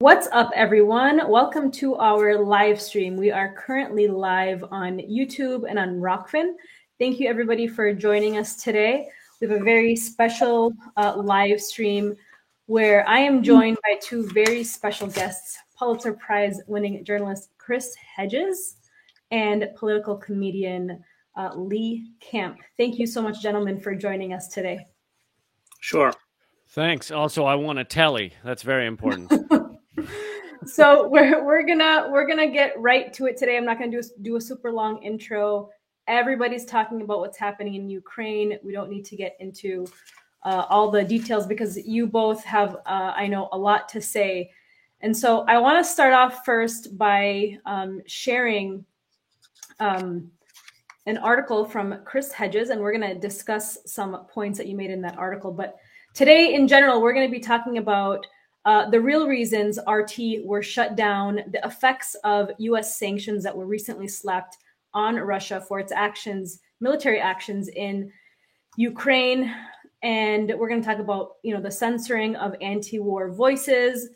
What's up, everyone? Welcome to our live stream. We are currently live on YouTube and on Rokfin. Thank you, everybody, for joining us today. We have a very special uh, live stream where I am joined by two very special guests Pulitzer Prize winning journalist Chris Hedges and political comedian uh, Lee Camp. Thank you so much, gentlemen, for joining us today. Sure. Thanks. Also, I want a telly. That's very important. so we're we're gonna we're gonna get right to it today. I'm not gonna do a, do a super long intro. Everybody's talking about what's happening in Ukraine. We don't need to get into uh, all the details because you both have uh, I know a lot to say. And so I want to start off first by um, sharing um, an article from Chris Hedges, and we're going to discuss some points that you made in that article. But today, in general, we're going to be talking about uh, the real reasons RT were shut down, the effects of US sanctions that were recently slapped on Russia for its actions, military actions in Ukraine. And we're going to talk about, you know, the censoring of anti-war voices,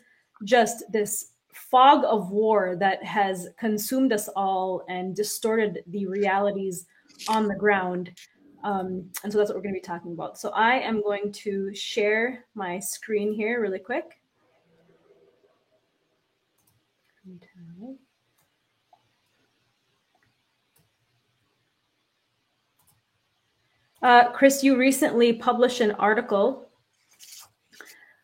just this fog of war that has consumed us all and distorted the realities on the ground. Um, and so that's what we're going to be talking about. So I am going to share my screen here really quick. Uh, Chris, you recently published an article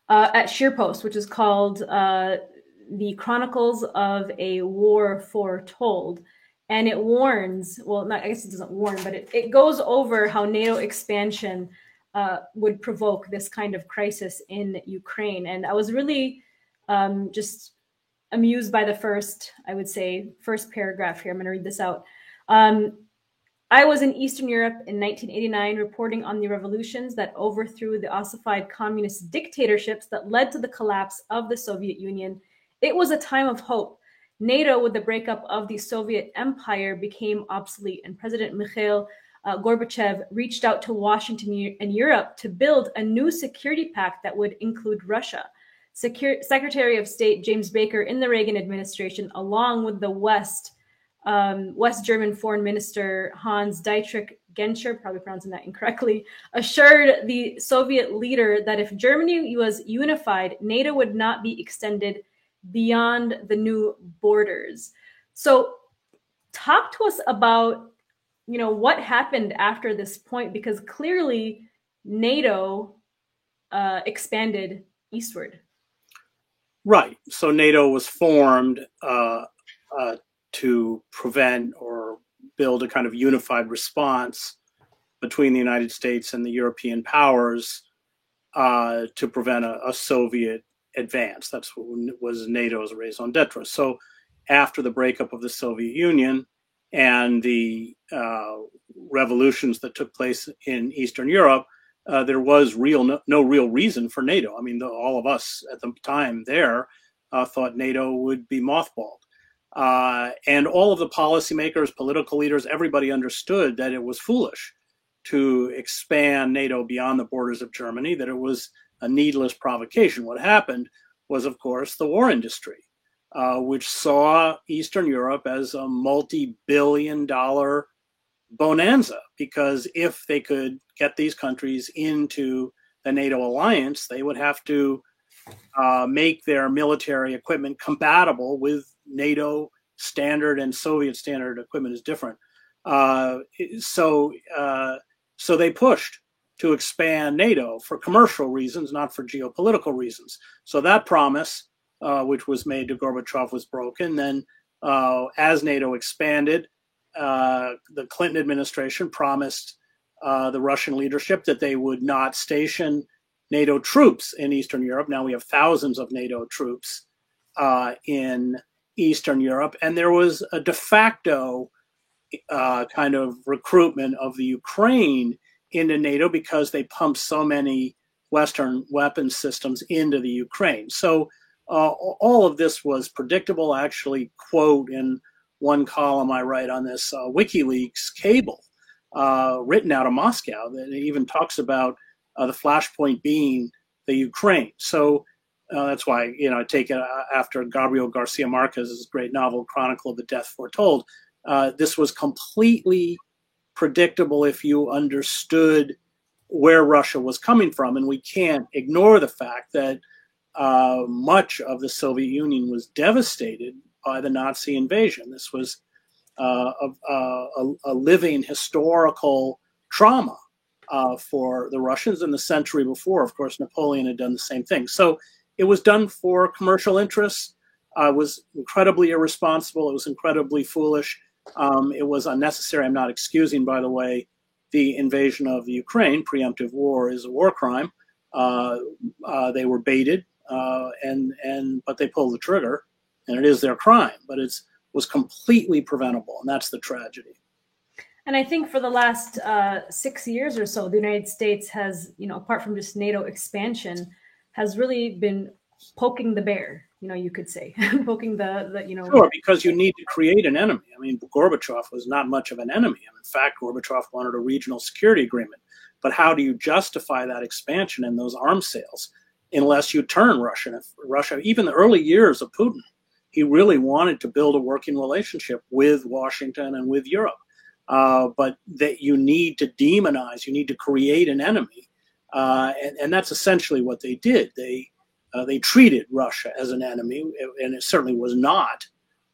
uh, at ScheerPost, which is called uh, "The Chronicles of a War Foretold," and it warns. Well, not, I guess it doesn't warn, but it, it goes over how NATO expansion uh, would provoke this kind of crisis in Ukraine. And I was really um, just amused by the first, I would say, first paragraph here. I'm going to read this out. Um, I was in Eastern Europe in 1989 reporting on the revolutions that overthrew the ossified communist dictatorships that led to the collapse of the Soviet Union. It was a time of hope. NATO, with the breakup of the Soviet Empire, became obsolete, and President Mikhail uh, Gorbachev reached out to Washington and Europe to build a new security pact that would include Russia. Secretary of State James Baker in the Reagan administration, along with the West um, West German Foreign Minister Hans Dietrich Genscher, probably pronouncing that incorrectly, assured the Soviet leader that if Germany was unified, NATO would not be extended beyond the new borders. So, talk to us about you know what happened after this point because clearly NATO uh, expanded eastward. Right. So NATO was formed uh, uh, to prevent or build a kind of unified response between the United States and the European powers uh, to prevent a, a, Soviet advance. That's what was NATO's raison d'etre. So after the breakup of the Soviet Union and the uh, revolutions that took place in Eastern Europe, uh, there was real no, no, real reason for NATO. I mean, the, all of us at the time there uh, thought NATO would be mothballed. Uh, and all of the policymakers, political leaders, everybody understood that it was foolish to expand NATO beyond the borders of Germany, that it was a needless provocation. What happened was, of course, the war industry, uh, which saw Eastern Europe as a multi billion dollar bonanza, because if they could get these countries into the NATO alliance, they would have to uh, make their military equipment compatible with NATO standard and Soviet standard equipment is different. Uh, so, uh, so they pushed to expand NATO for commercial reasons, not for geopolitical reasons. So that promise, uh, which was made to Gorbachev, was broken. Then, uh, as NATO expanded, uh, the Clinton administration promised uh, the Russian leadership that they would not station NATO troops in Eastern Europe. Now we have thousands of NATO troops in Eastern Europe, and there was a de facto uh, kind of recruitment of the Ukraine into NATO because they pumped so many Western weapon systems into the Ukraine. So uh, all of this was predictable. Actually quote in one column I write on this uh, WikiLeaks cable uh, written out of Moscow that even talks about uh, the flashpoint being the Ukraine. So Uh, that's why you know I take it uh, after Gabriel Garcia Marquez's great novel Chronicle of the Death Foretold. Uh, this was completely predictable if you understood where Russia was coming from, and we can't ignore the fact that uh, much of the Soviet Union was devastated by the Nazi invasion. This was uh, a, a, a, living historical trauma uh, for the Russians. In the century before, of course, Napoleon had done the same thing. So it was done for commercial interests. Uh, was incredibly irresponsible. It was incredibly foolish. Um, it was unnecessary. I'm not excusing, by the way, the invasion of Ukraine. Preemptive war is a war crime. Uh, uh, they were baited, uh, and and but they pulled the trigger, and it is their crime. But it's was completely preventable, and that's the tragedy. And I think for the last uh, six years or so, the United States has, you know, apart from just NATO expansion, has really been poking the bear. You know, you could say poking the, the you know. Sure, because you need to create an enemy. I mean, Gorbachev was not much of an enemy. in fact, Gorbachev wanted a regional security agreement. But how do you justify that expansion and those arms sales unless you turn Russia? Russia, even the early years of Putin, he really wanted to build a working relationship with Washington and with Europe uh, but that you need to demonize, you need to create an enemy, uh, and, and, that's essentially what they did. They uh, they treated Russia as an enemy, and it certainly was not,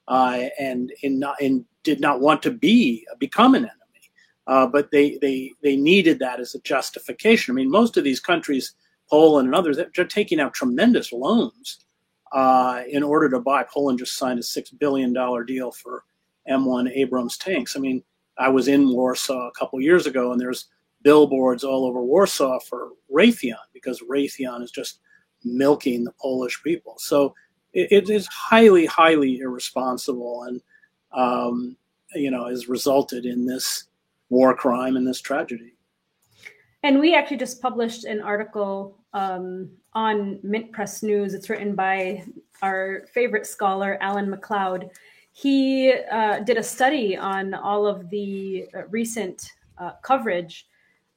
uh, and in not, and did not want to be become an enemy. Uh, but they they they needed that as a justification. I mean, most of these countries, Poland and others, they're taking out tremendous loans in order to buy. Poland just signed a six billion dollar deal for M1 Abrams tanks. I mean I was in Warsaw a couple years ago, and there's billboards all over Warsaw for Raytheon because Raytheon is just milking the Polish people. So it, it is highly, highly irresponsible, and um, you know has resulted in this war crime and this tragedy. And we actually just published an article um, on Mint Press News. It's written by our favorite scholar, Alan MacLeod he uh, did a study on all of the uh, recent uh, coverage,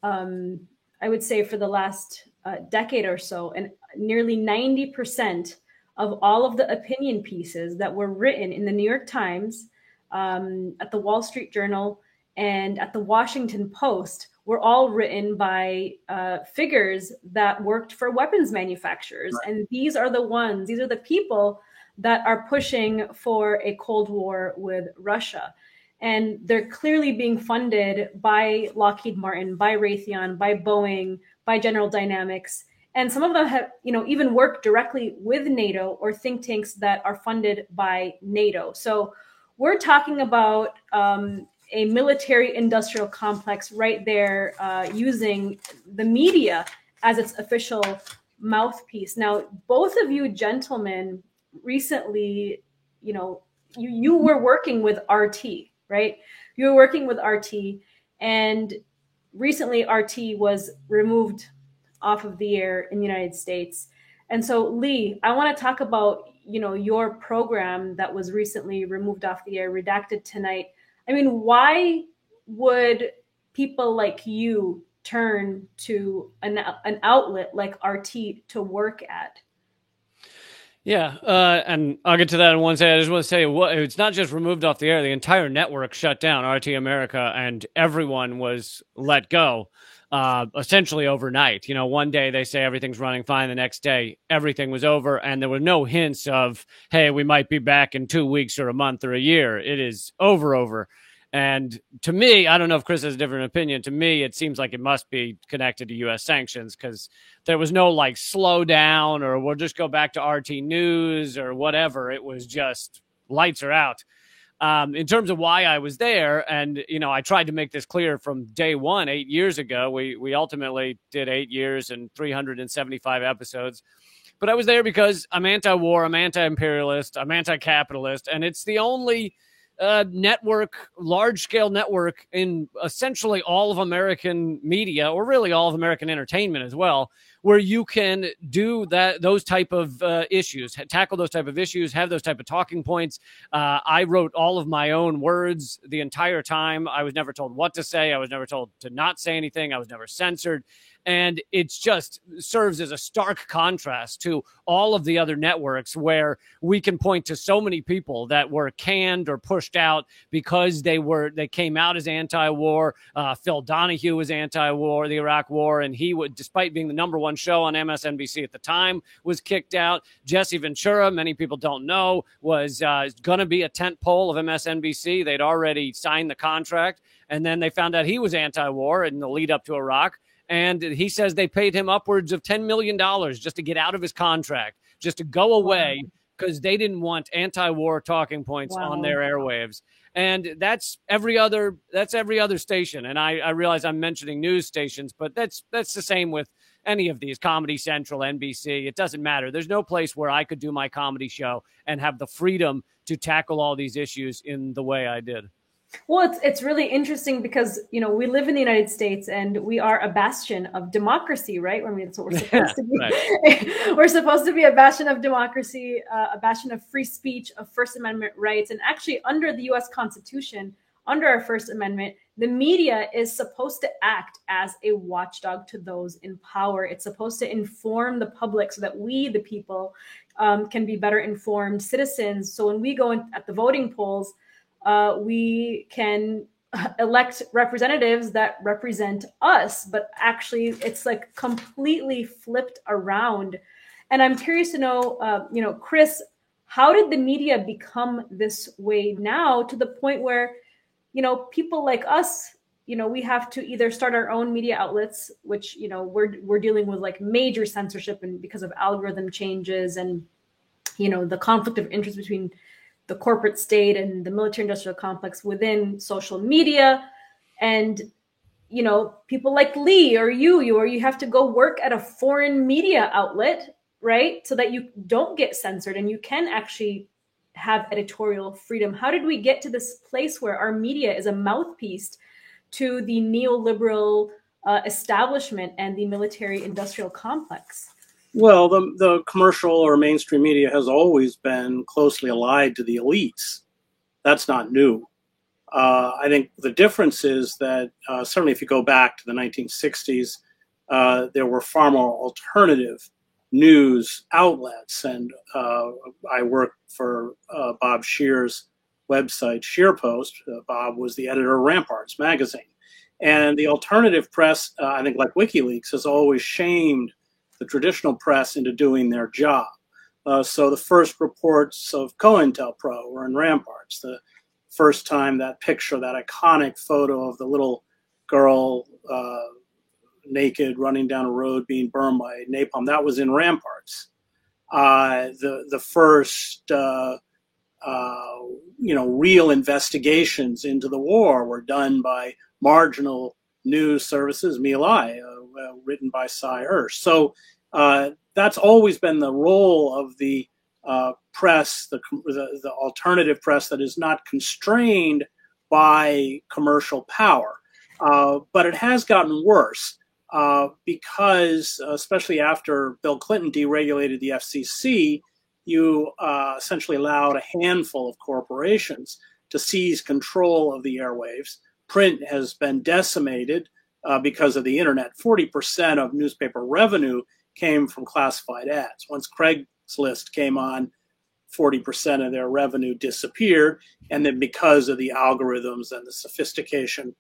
um, I would say for the last uh, decade or so, and nearly 90% of all of the opinion pieces that were written in the New York Times, um, at the Wall Street Journal, and at the Washington Post were all written by uh, figures that worked for weapons manufacturers. Right. And these are the ones, these are the people that are pushing for a Cold War with Russia. And they're clearly being funded by Lockheed Martin, by Raytheon, by Boeing, by General Dynamics. And some of them have, you know, even worked directly with NATO or think tanks that are funded by NATO. So we're talking about um, a military industrial complex right there uh, using the media as its official mouthpiece. Now, both of you gentlemen recently, you know, you you were working with RT, right? You were working with RT, and recently RT was removed off of the air in the United States. And so, Lee, I want to talk about you know your program that was recently removed off the air, redacted tonight. I mean, why would people like you turn to an, an outlet like RT to work at? Yeah, uh, and I'll get to that in one second. I just want to say, what it's not just removed off the air; the entire network shut down, RT America, and everyone was let go, uh, essentially overnight. You know, one day they say everything's running fine, the next day everything was over, and there were no hints of, "Hey, we might be back in two weeks or a month or a year." It is over, over. And to me, I don't know if Chris has a different opinion. To me, it seems like it must be connected to U.S. sanctions because there was no like slow down or we'll just go back to RT News or whatever. It was just lights are out. Um, in terms of why I was there, and you know, I tried to make this clear from day one, eight years ago. We we ultimately did eight years and 375 episodes. But I was there because I'm anti-war, I'm anti-imperialist, I'm anti-capitalist, and it's the only uh, network, large scale network in essentially all of American media, or really all of American entertainment as well, where you can do that those type of uh, issues, tackle those type of issues, have those type of talking points. Uh, I wrote all of my own words the entire time. I was never told what to say. I was never told to not say anything. I was never censored and it just serves as a stark contrast to all of the other networks where we can point to so many people that were canned or pushed out because they were they came out as anti-war uh, phil donahue was anti-war the iraq war and he would despite being the number one show on msnbc at the time was kicked out jesse ventura many people don't know was uh, going to be a tent pole of msnbc they'd already signed the contract and then they found out he was anti-war in the lead up to iraq and he says they paid him upwards of $10 million just to get out of his contract, just to go away because they didn't want anti-war talking points wow. on their airwaves. And that's every other that's every other station. And I, I realize I'm mentioning news stations, but that's that's the same with any of these Comedy Central, NBC. It doesn't matter. There's no place where I could do my comedy show and have the freedom to tackle all these issues in the way I did. Well, it's it's really interesting because you know we live in the United States and we are a bastion of democracy, right? I mean, that's what we're supposed to be. Right. we're supposed to be a bastion of democracy, uh, a bastion of free speech, of First Amendment rights, and actually under the U.S. Constitution, under our First Amendment, the media is supposed to act as a watchdog to those in power. It's supposed to inform the public so that we, the people, um, can be better informed citizens. So when we go in, at the voting polls uh, we can elect representatives that represent us but actually it's like completely flipped around and i'm curious to know uh, you know chris how did the media become this way now to the point where you know people like us you know we have to either start our own media outlets which you know we're we're dealing with like major censorship and because of algorithm changes and you know the conflict of interest between the corporate state and the military industrial complex within social media. And you know people like lee or you you or you have to go work at a foreign media outlet right? So that you don't get censored and you can actually have editorial freedom how did we get to this place where our media is a mouthpiece to the neoliberal uh, establishment and the military industrial complex well, the, the commercial or mainstream media has always been closely allied to the elites. That's not new. Uh, I think the difference is that uh, certainly if you go back to the 1960s, uh, there were far more alternative news outlets. And uh, I worked for uh, Bob Scheer's website, ScheerPost. Uh, Bob was the editor of Ramparts magazine. And the alternative press, I think, like WikiLeaks, has always shamed the traditional press into doing their job. Uh, so the first reports of COINTELPRO were in Ramparts. The first time that picture, that iconic photo of the little girl uh, naked running down a road being burned by napalm, that was in Ramparts. Uh, the the first uh, uh, you know real investigations into the war were done by marginal news services, My uh, written by Sy Hersh. So uh, that's always been the role of the press, the, the, the alternative press that is not constrained by commercial power. Uh, but it has gotten worse uh, because, especially after Bill Clinton deregulated the FCC, you uh, essentially allowed a handful of corporations to seize control of the airwaves. Print has been decimated uh, because of the internet. 40% of newspaper revenue came from classified ads. Once Craigslist came on, 40% of their revenue disappeared. And then because of the algorithms and the sophistication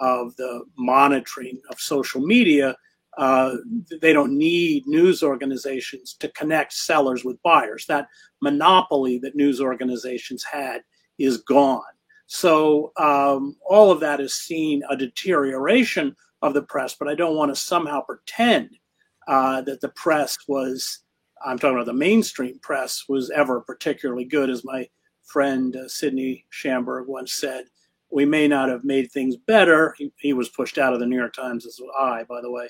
of the monitoring of social media, uh, they don't need news organizations to connect sellers with buyers. That monopoly that news organizations had is gone. So um, all of that has seen a deterioration of the press, but I don't want to somehow pretend uh, that the press was, I'm talking about the mainstream press, was ever particularly good. As my friend uh, Sydney Schanberg once said, we may not have made things better. He, he, was pushed out of the New York Times as I, by the way.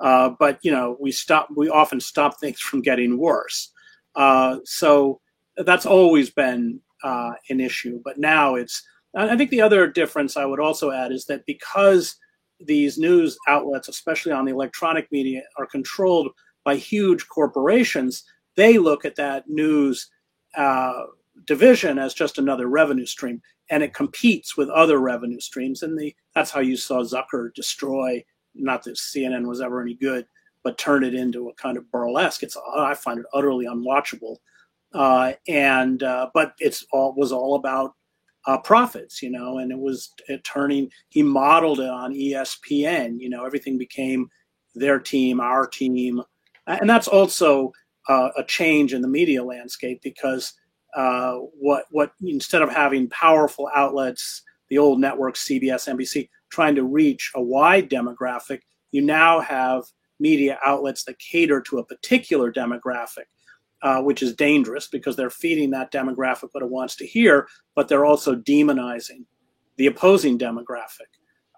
Uh, but you know, we stop. We often stop things from getting worse. Uh, so that's always been uh, an issue. But now it's I think the other difference I would also add is that because these news outlets, especially on the electronic media, are controlled by huge corporations, they look at that news uh, division as just another revenue stream, and it competes with other revenue streams. And the that's how you saw Zucker destroy. Not that CNN was ever any good, but turn it into a kind of burlesque. It's I find it utterly unwatchable. Uh, and uh, but it's all was all about uh, profits, you know, and it was it turning. He modeled it on ESPN. You know, everything became their team, our team, and that's also uh, a change in the media landscape because uh, what what instead of having powerful outlets, the old networks, CBS, NBC, trying to reach a wide demographic, you now have media outlets that cater to a particular demographic uh, which is dangerous because they're feeding that demographic what it wants to hear, but they're also demonizing the opposing demographic.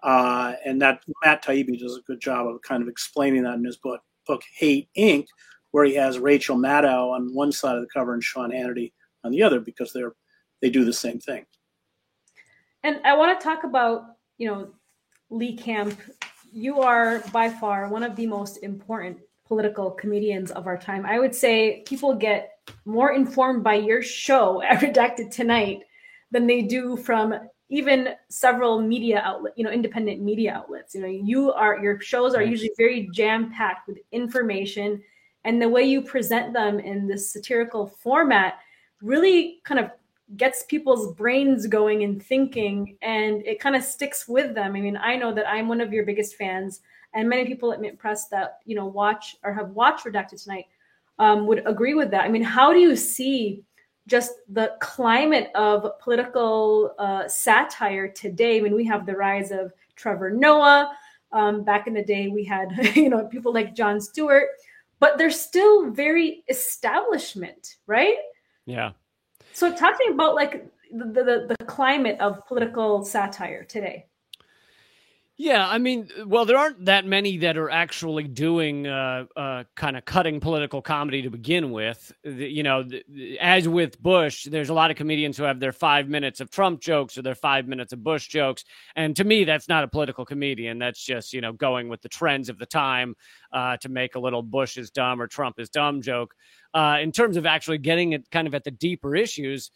Uh, and that Matt Taibbi does a good job of kind of explaining that in his book, book Hate Inc., where he has Rachel Maddow on one side of the cover and Sean Hannity on the other because they're they do the same thing. And I want to talk about you know Lee Camp. You are by far one of the most important political comedians of our time. I would say people get more informed by your show at Redacted Tonight than they do from even several media outlet, you know, independent media outlets. You know, you are your shows are usually very jam packed with information, and the way you present them in this satirical format really kind of gets people's brains going and thinking, and it kind of sticks with them. I mean, I know that I'm one of your biggest fans and many people at Mint Press that you know watch or have watched Redacted tonight um, would agree with that. I mean, how do you see just the climate of political uh, satire today? I mean, we have the rise of Trevor Noah. Um, back in the day, we had you know people like Jon Stewart, but they're still very establishment, right? Yeah. So talking about like the, the, the climate of political satire today. Yeah, I mean, well, there aren't that many that are actually doing uh, uh, kind of cutting political comedy to begin with. The, you know, the, as with Bush, there's a lot of comedians who have their five minutes of Trump jokes or their five minutes of Bush jokes, and to me, that's not a political comedian. That's just you know going with the trends of the time uh, to make a little Bush is dumb or Trump is dumb joke. Uh, in terms of actually getting it kind of at the deeper issues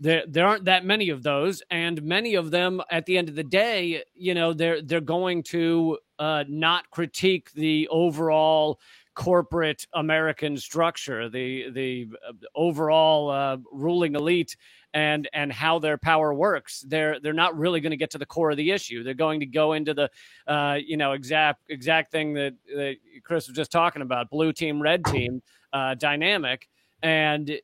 there there aren't that many of those and many of them at the end of the day you know they're they're going to uh, not critique the overall corporate american structure the the uh, overall uh, ruling elite and and how their power works. They're they're not really going to get to the core of the issue. They're going to go into the uh, you know exact exact thing that, that chris was just talking about blue team red team uh, dynamic. And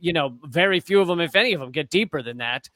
you know, very few of them, if any of them, get deeper than that.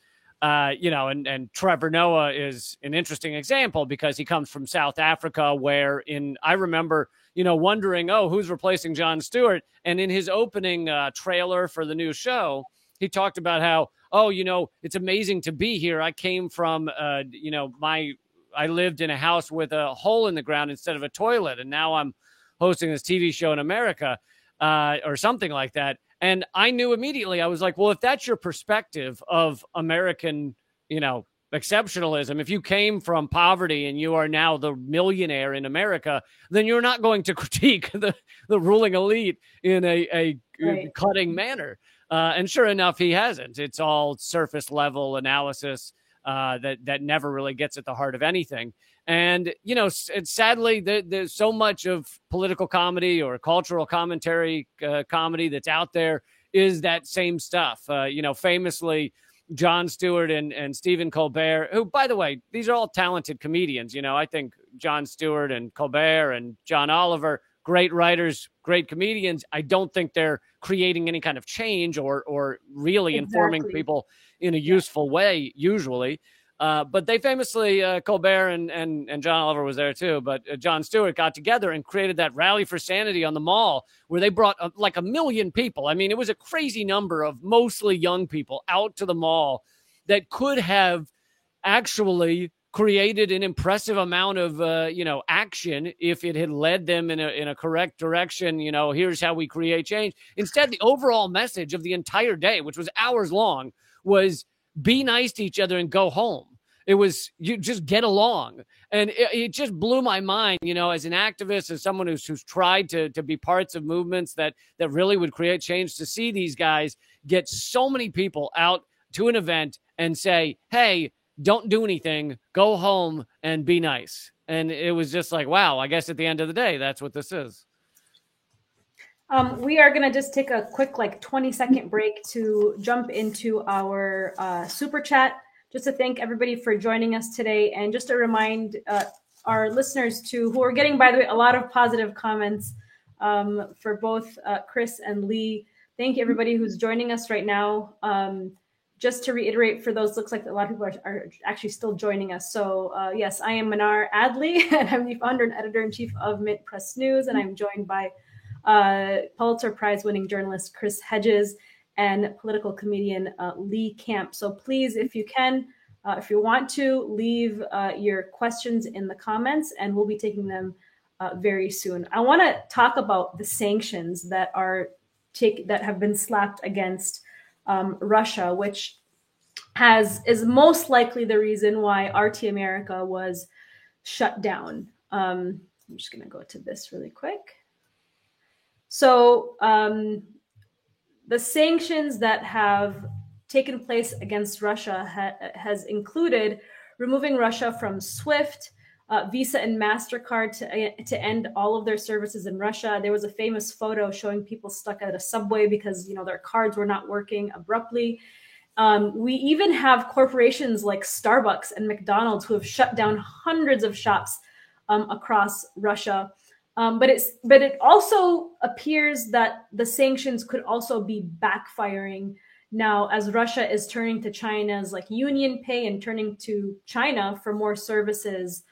Uh, you know, and, and Trevor Noah is an interesting example because he comes from South Africa, where in I remember, you know, wondering, oh, who's replacing Jon Stewart? And in his opening uh, trailer for the new show, he talked about how, oh, you know, it's amazing to be here. I came from, uh, you know, my I lived in a house with a hole in the ground instead of a toilet, and now I'm hosting this TV show in America, uh, or something like that. And I knew immediately, I was like, well, if that's your perspective of American, you know, exceptionalism, if you came from poverty and you are now the millionaire in America, then you're not going to critique the, the ruling elite in a, a right. cutting manner. Uh, and sure enough, he hasn't. It's all surface level analysis uh, that that never really gets at the heart of anything. And you know, sadly, there, there's so much of political comedy or cultural commentary uh, comedy that's out there is that same stuff. Uh, you know, famously. Jon Stewart and, and Stephen Colbert, who, by the way, these are all talented comedians. You know, I think Jon Stewart and Colbert and John Oliver, great writers, great comedians. I don't think they're creating any kind of change or or really exactly. informing people in a useful way, usually. Uh, but they famously, uh, Colbert and, and, and John Oliver was there too, but uh, Jon Stewart got together and created that Rally for Sanity on the mall where they brought uh, like a million people. I mean, it was a crazy number of mostly young people out to the mall that could have actually created an impressive amount of uh, you know action if it had led them in a in a correct direction you know here's how we create change instead the overall message of the entire day which was hours long was be nice to each other and go home It was you just get along, and it, it, just blew my mind. You know, as an activist, as someone who's, who's tried to to be parts of movements that that really would create change, to see these guys get so many people out to an event and say, "Hey, don't do anything, go home and be nice." And it was just like, wow. I guess at the end of the day, that's what this is. Um, we are going to just take a quick, like 20 second break to jump into our uh, super chat. Just to thank everybody for joining us today. And just to remind uh, our listeners too, who are getting, by the way, a lot of positive comments um, for both uh, Chris and Lee. Thank you, everybody who's joining us right now. Um, just to reiterate for those, looks like a lot of people are, are actually still joining us. So, uh, yes, I am Mnar Adley, and I'm the founder and editor in chief of Mint Press News, and I'm joined by uh, Pulitzer Prize winning journalist Chris Hedges, and political comedian uh, Lee Camp. So please, if you can, uh, if you want to, leave uh, your questions in the comments, and we'll be taking them uh, very soon. I want to talk about the sanctions that are take that have been slapped against um, Russia, which has is most likely the reason why RT America was shut down. Um, I'm just going to go to this really quick. So um, the sanctions that have taken place against Russia ha- has included removing Russia from SWIFT, uh, Visa and Mastercard to to end all of their services in Russia. There was a famous photo showing people stuck at a subway because you know their cards were not working abruptly. Um, we even have corporations like Starbucks and McDonald's who have shut down hundreds of shops um, across Russia. Um, but it's but it also appears that the sanctions could also be backfiring now as Russia is turning to China's like UnionPay and turning to China for more services.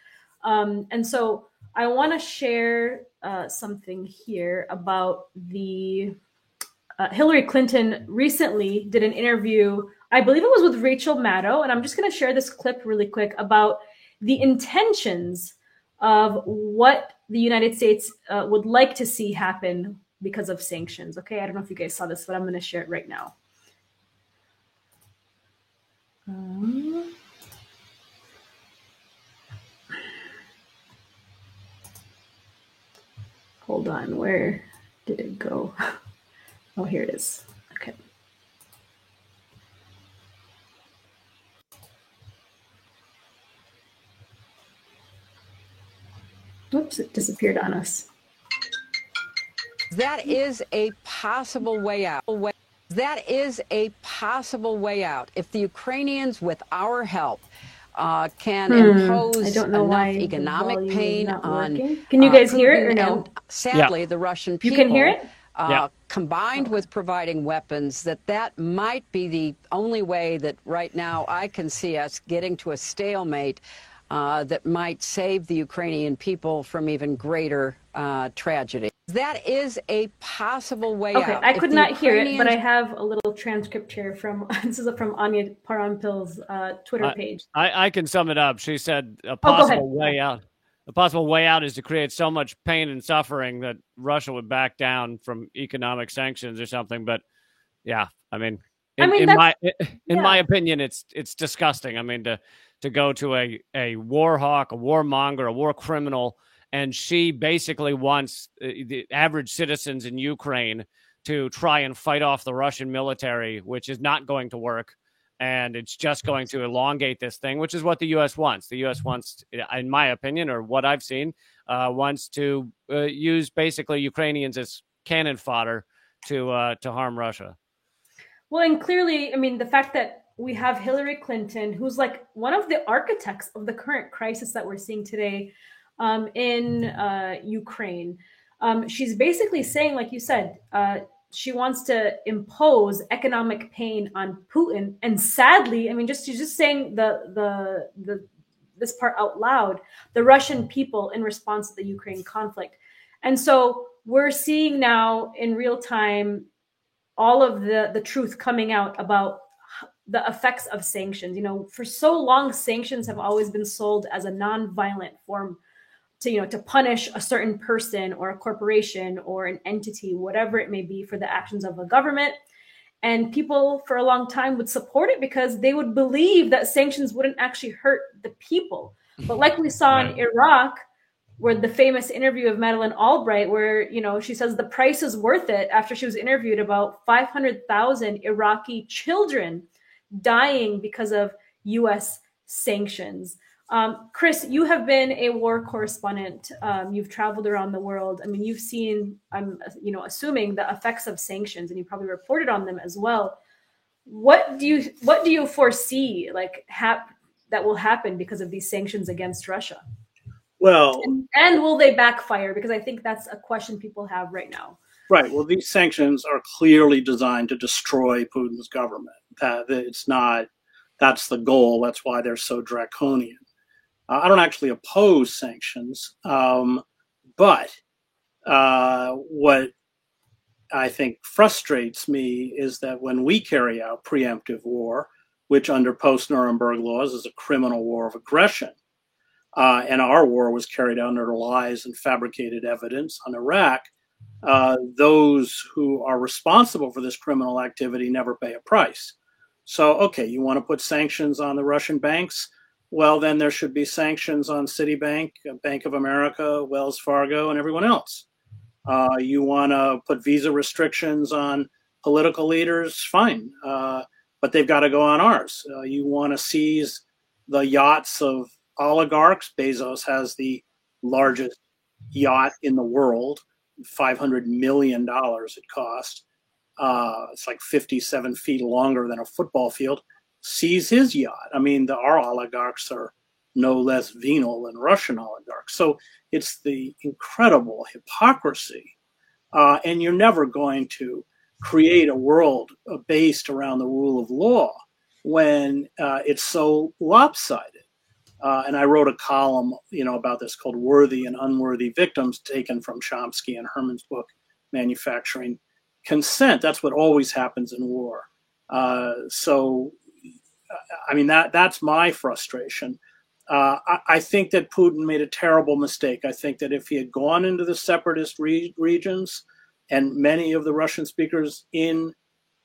Um, and so I want to share uh, something here about the uh, Hillary Clinton recently did an interview. I believe it was with Rachel Maddow, and I'm just going to share this clip really quick about the intentions of what the United States uh, would like to see happen because of sanctions. Okay, I don't know if you guys saw this, but I'm going to share it right now. Um, hold on, where did it go? Oh, here it is. Okay. Oops, it disappeared on us. That is a possible way out. That is a possible way out. If the Ukrainians, with our help, uh, can hmm. impose enough economic pain on. Can you guys uh, hear it or no? sadly, yeah. the Russian people. You can hear it. Uh, yeah. combined with providing weapons, that that might be the only way that right now I can see us getting to a stalemate uh, that might save the Ukrainian people from even greater uh, tragedy. That is a possible way okay, out. I could not Ukrainians... hear it, but I have a little transcript here from this is from Anya Parampil's uh, Twitter page. I, I, can sum it up. She said a oh, possible oh, way out. The possible way out is to create so much pain and suffering that Russia would back down from economic sanctions or something. But yeah, I mean, in, I mean, in my in yeah. my opinion, it's it's disgusting. I mean, to to go to a a war hawk, a warmonger, a war criminal, and she basically wants uh, the average citizens in Ukraine to try and fight off the Russian military, which is not going to work. And it's just going to elongate this thing, which is what the U.S. wants. The U.S. wants, in my opinion, or what I've seen, uh, wants to uh, use basically Ukrainians as cannon fodder to uh, to harm Russia. Well, and clearly, I mean, the fact that we have Hillary Clinton, who's like one of the architects of the current crisis that we're seeing today um, in uh, Ukraine. Um, she's basically saying, like you said, uh, she wants to impose economic pain on Putin. And sadly, I mean, just she's just saying the the the this part out loud. The Russian people in response to the Ukraine conflict, and so we're seeing now in real time all of the the truth coming out about the effects of sanctions. You know, for so long, sanctions have always been sold as a non-violent form to, you know, to punish a certain person or a corporation or an entity, whatever it may be, for the actions of a government. And people for a long time would support it because they would believe that sanctions wouldn't actually hurt the people. But like we saw in Iraq, where the famous interview of Madeleine Albright, where you know she says the price is worth it after she was interviewed about 500,000 Iraqi children dying because of U.S. sanctions. Um, Chris, you have been a war correspondent. Um, you've traveled around the world. I mean, you've seen, I'm you know, assuming the effects of sanctions, and you probably reported on them as well. What do you what do you foresee like hap- that will happen because of these sanctions against Russia? Well, and, and will they backfire? Because I think that's a question people have right now. Right. Well, these sanctions are clearly designed to destroy Putin's government. That it's not. That's the goal. That's why they're so draconian. Uh, I don't actually oppose sanctions, um, but uh, what I think frustrates me is that when we carry out preemptive war, which under post Nuremberg laws is a criminal war of aggression, uh, and our war was carried out under lies and fabricated evidence on Iraq, uh, those who are responsible for this criminal activity never pay a price. So, okay, you want to put sanctions on the Russian banks? well, then there should be sanctions on Citibank, Bank of America, Wells Fargo, and everyone else. Uh, you want to put visa restrictions on political leaders, fine, uh, but they've got to go on ours. Uh, you want to seize the yachts of oligarchs. Bezos has the largest yacht in the world, $500 million it cost. Uh, it's like 57 feet longer than a football field seize his yacht. I mean, the, our oligarchs are no less venal than Russian oligarchs. So it's the incredible hypocrisy. Uh, and you're never going to create a world uh, based around the rule of law when uh, it's so lopsided. Uh, and I wrote a column, you know, about this called "Worthy and Unworthy Victims," taken from Chomsky and Herman's book, Manufacturing Consent. That's what always happens in war. Uh, so I mean that that's my frustration. Uh, I, I, think that Putin made a terrible mistake. I think that if he had gone into the separatist re- regions, and many of the Russian speakers in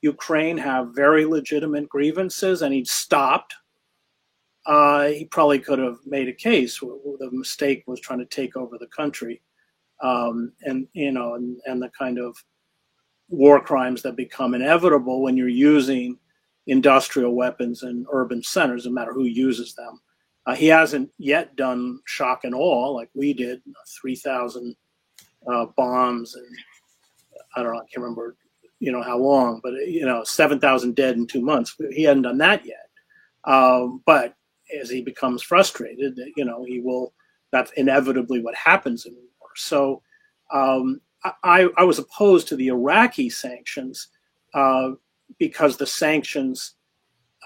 Ukraine have very legitimate grievances, and he'd stopped, uh, he probably could have made a case. The mistake was trying to take over the country, um, and you know, and, and the kind of war crimes that become inevitable when you're using industrial weapons in urban centers, no matter who uses them. Uh, he hasn't yet done shock and awe like we did, 3,000 uh, bombs, and I don't know, I can't remember, you know, how long, but you know, 7,000 dead in two months. He hadn't done that yet. Um, but as he becomes frustrated, you know, he will. That's inevitably what happens in war. So um, I, I was opposed to the Iraqi sanctions uh, because the sanctions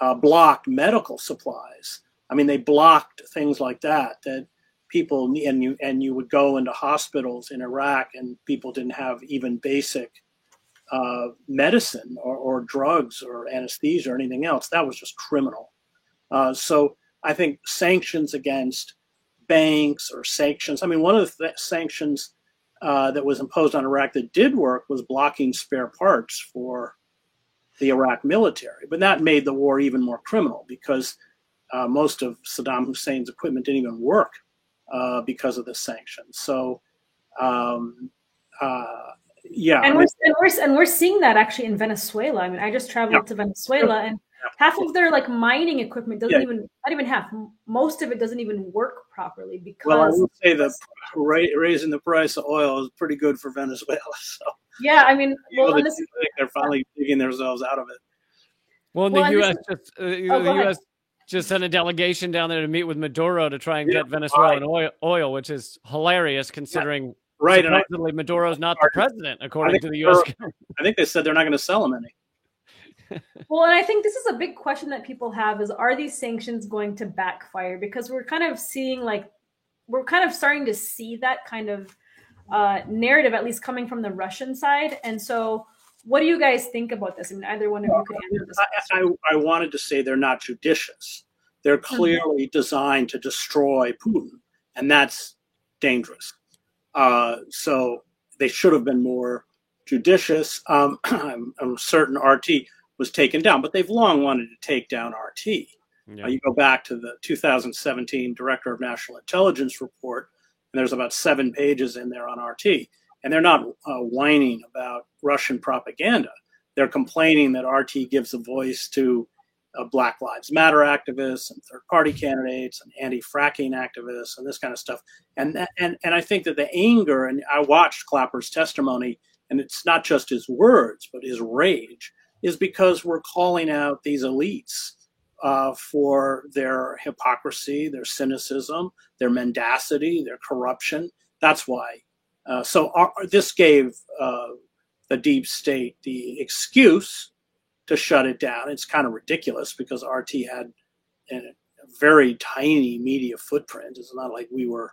uh, blocked medical supplies. I mean, they blocked things like that that people and you and you would go into hospitals in Iraq and people didn't have even basic uh, medicine or, or, drugs or anesthesia or anything else. That was just criminal. Uh, so I think sanctions against banks or sanctions. I mean, one of the th- sanctions uh, that was imposed on Iraq that did work was blocking spare parts for the Iraq military. But that made the war even more criminal because uh, most of Saddam Hussein's equipment didn't even work uh, because of the sanctions. So, um, uh, yeah. And, we're, and, we're, and we're seeing that actually in Venezuela. I mean, I just traveled yeah. to Venezuela and half of their like mining equipment doesn't yeah. even not even half most of it doesn't even work properly because well i would say that raising the price of oil is pretty good for venezuela so yeah, I mean, well, this, they're finally digging themselves out of it. Well, well the U.S. Just, uh, oh, the U.S. just sent a delegation down there to meet with Maduro to try and yeah, get Venezuelan right. oil, oil, which is hilarious considering. Yeah. Right, supposedly Maduro's not the president, according to the U.S. I think they said they're not going to sell him any. well, and I think this is a big question that people have: is are these sanctions going to backfire? Because we're kind of seeing like we're kind of starting to see that kind of uh, narrative, at least coming from the Russian side. And so, what do you guys think about this? I mean, either one of you could answer this. I, I, I, wanted to say they're not judicious. They're mm-hmm. clearly mm-hmm. designed to destroy Putin, and that's dangerous. Uh, so they should have been more judicious. Um, I'm, I'm, certain RT was taken down. But they've long wanted to take down RT. Yeah. Uh, you go back to the 2017 Director of National Intelligence report, and there's about seven pages in there on RT. And they're not uh, whining about Russian propaganda. They're complaining that RT gives a voice to uh, Black Lives Matter activists and third party candidates and anti fracking activists and this kind of stuff. And, and, and I think that the anger, and I watched Clapper's testimony, and it's not just his words, but his rage, is because we're calling out these elites uh, for their hypocrisy, their cynicism, their mendacity, their corruption. That's why. Uh, so our, this gave uh, the deep state the excuse to shut it down. It's kind of ridiculous because RT had a very tiny media footprint. It's not like we were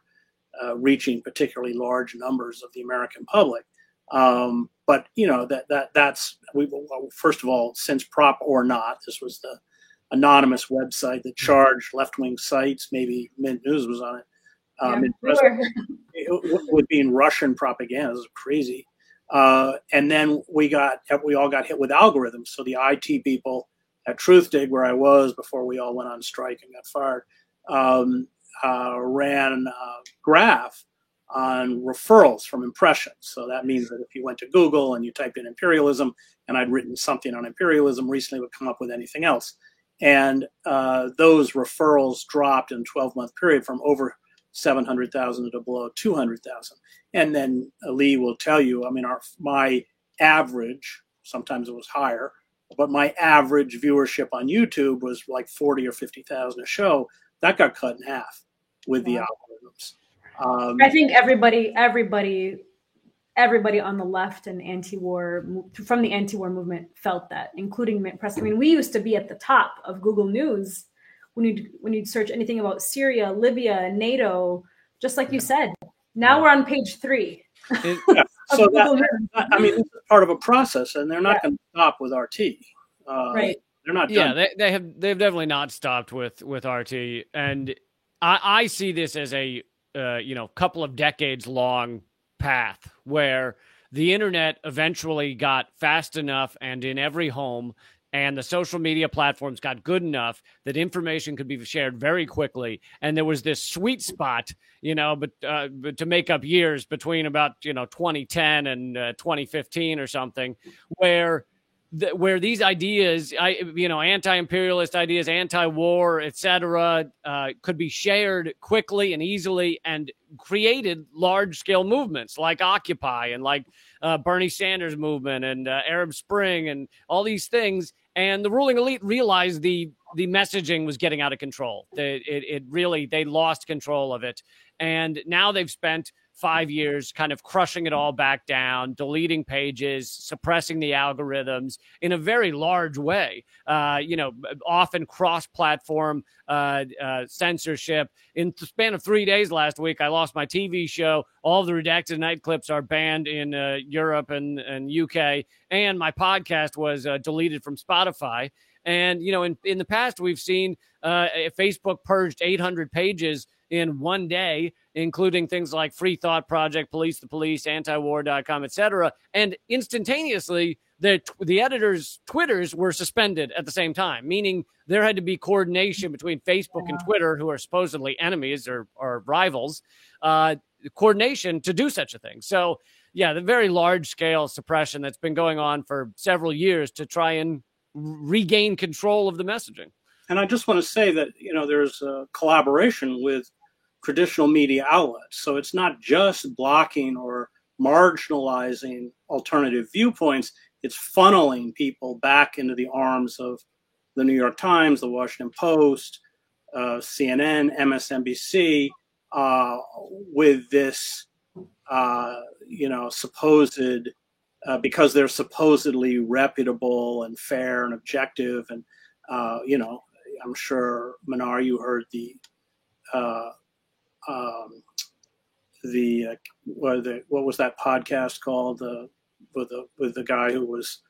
uh, reaching particularly large numbers of the American public. Um, but you know that that that's we first of all, since PropOrNot, this was the anonymous website that charged left wing sites. Maybe Mint News was on it. Um, yeah, it with being Russian propaganda. This is crazy. Uh, and then we got we all got hit with algorithms. So the IT people at Truthdig, where I was before we all went on strike and got fired, um, uh, ran a graph on referrals from impressions. So that means that if you went to Google and you typed in imperialism, and I'd written something on imperialism recently, would come up with anything else. And uh, those referrals dropped in a 12 month period from over 700,000 to below 200,000. And then Lee will tell you, I mean, our, my average, sometimes it was higher, but my average viewership on YouTube was like 40 or 50,000 a show. That got cut in half with the algorithms. Um, I think everybody, everybody, everybody on the left and anti-war from the anti-war movement felt that, including press. I mean, we used to be at the top of Google News when you when you'd search anything about Syria, Libya, NATO, just like you said. Now we're on page three. It, yeah. so that, I mean, it's part of a process, and they're not yeah. going to stop with RT. Uh, right. They're not. Done. Yeah, they, they have they've definitely not stopped with with RT, and I, I see this as a uh, you know couple of decades long path where the internet eventually got fast enough and in every home and the social media platforms got good enough that information could be shared very quickly. And there was this sweet spot you know but, uh, but to make up years between about you know 2010 and uh, 2015 or something where the, where these ideas i you know anti-imperialist ideas anti-war etc uh, could be shared quickly and easily and created large scale movements like occupy and like uh, bernie sanders movement and uh, arab spring and all these things and the ruling elite realized the the messaging was getting out of control. It, it, it, really they lost control of it, and now they've spent five years kind of crushing it all back down, deleting pages, suppressing the algorithms in a very large way. Uh, you know, often cross-platform uh, uh, censorship. In the span of three days last week, I lost my TV show. All the Redacted Tonight clips are banned in uh, Europe and, and UK, and my podcast was uh, deleted from Spotify. And you know, in in the past, we've seen uh, Facebook purged 800 pages in one day, including things like Free Thought Project, Police the Police, Antiwar.com, etc. And instantaneously, the the editors' Twitters were suspended at the same time, meaning there had to be coordination between Facebook and Twitter, who are supposedly enemies or, or rivals, uh, coordination to do such a thing. So, yeah, the very large scale suppression that's been going on for several years to try and regain control of the messaging. And I just want to say that you know there's a collaboration with traditional media outlets, so it's not just blocking or marginalizing alternative viewpoints. It's funneling people back into the arms of the New York Times, the Washington Post, uh, CNN, MSNBC, uh, with this, uh, you know, supposed uh, because they're supposedly reputable and fair and objective. And, uh, you know, I'm sure, Mnar, you heard the, uh, um, the, uh, what, the, what was that podcast called? Uh, with the, with the guy who was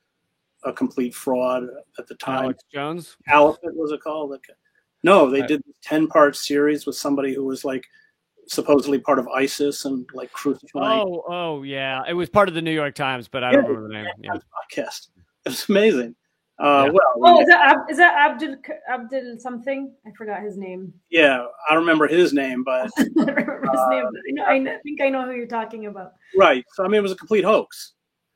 a complete fraud at the time. Alex Jones? Alex, was it called? No, they right. did 10 part series with somebody who was like, supposedly part of ISIS and like crucifying. Oh, oh yeah, it was part of the New York Times, but I don't remember the name. Yeah. Podcast. It was amazing. Uh, Yeah. Well, Oh, is that Ab- is that Abdul Abdul something? I forgot his name. yeah, I remember his name, but I don't remember his name. but I, know, I think I know who you're talking about. right. So I mean, it was a complete hoax.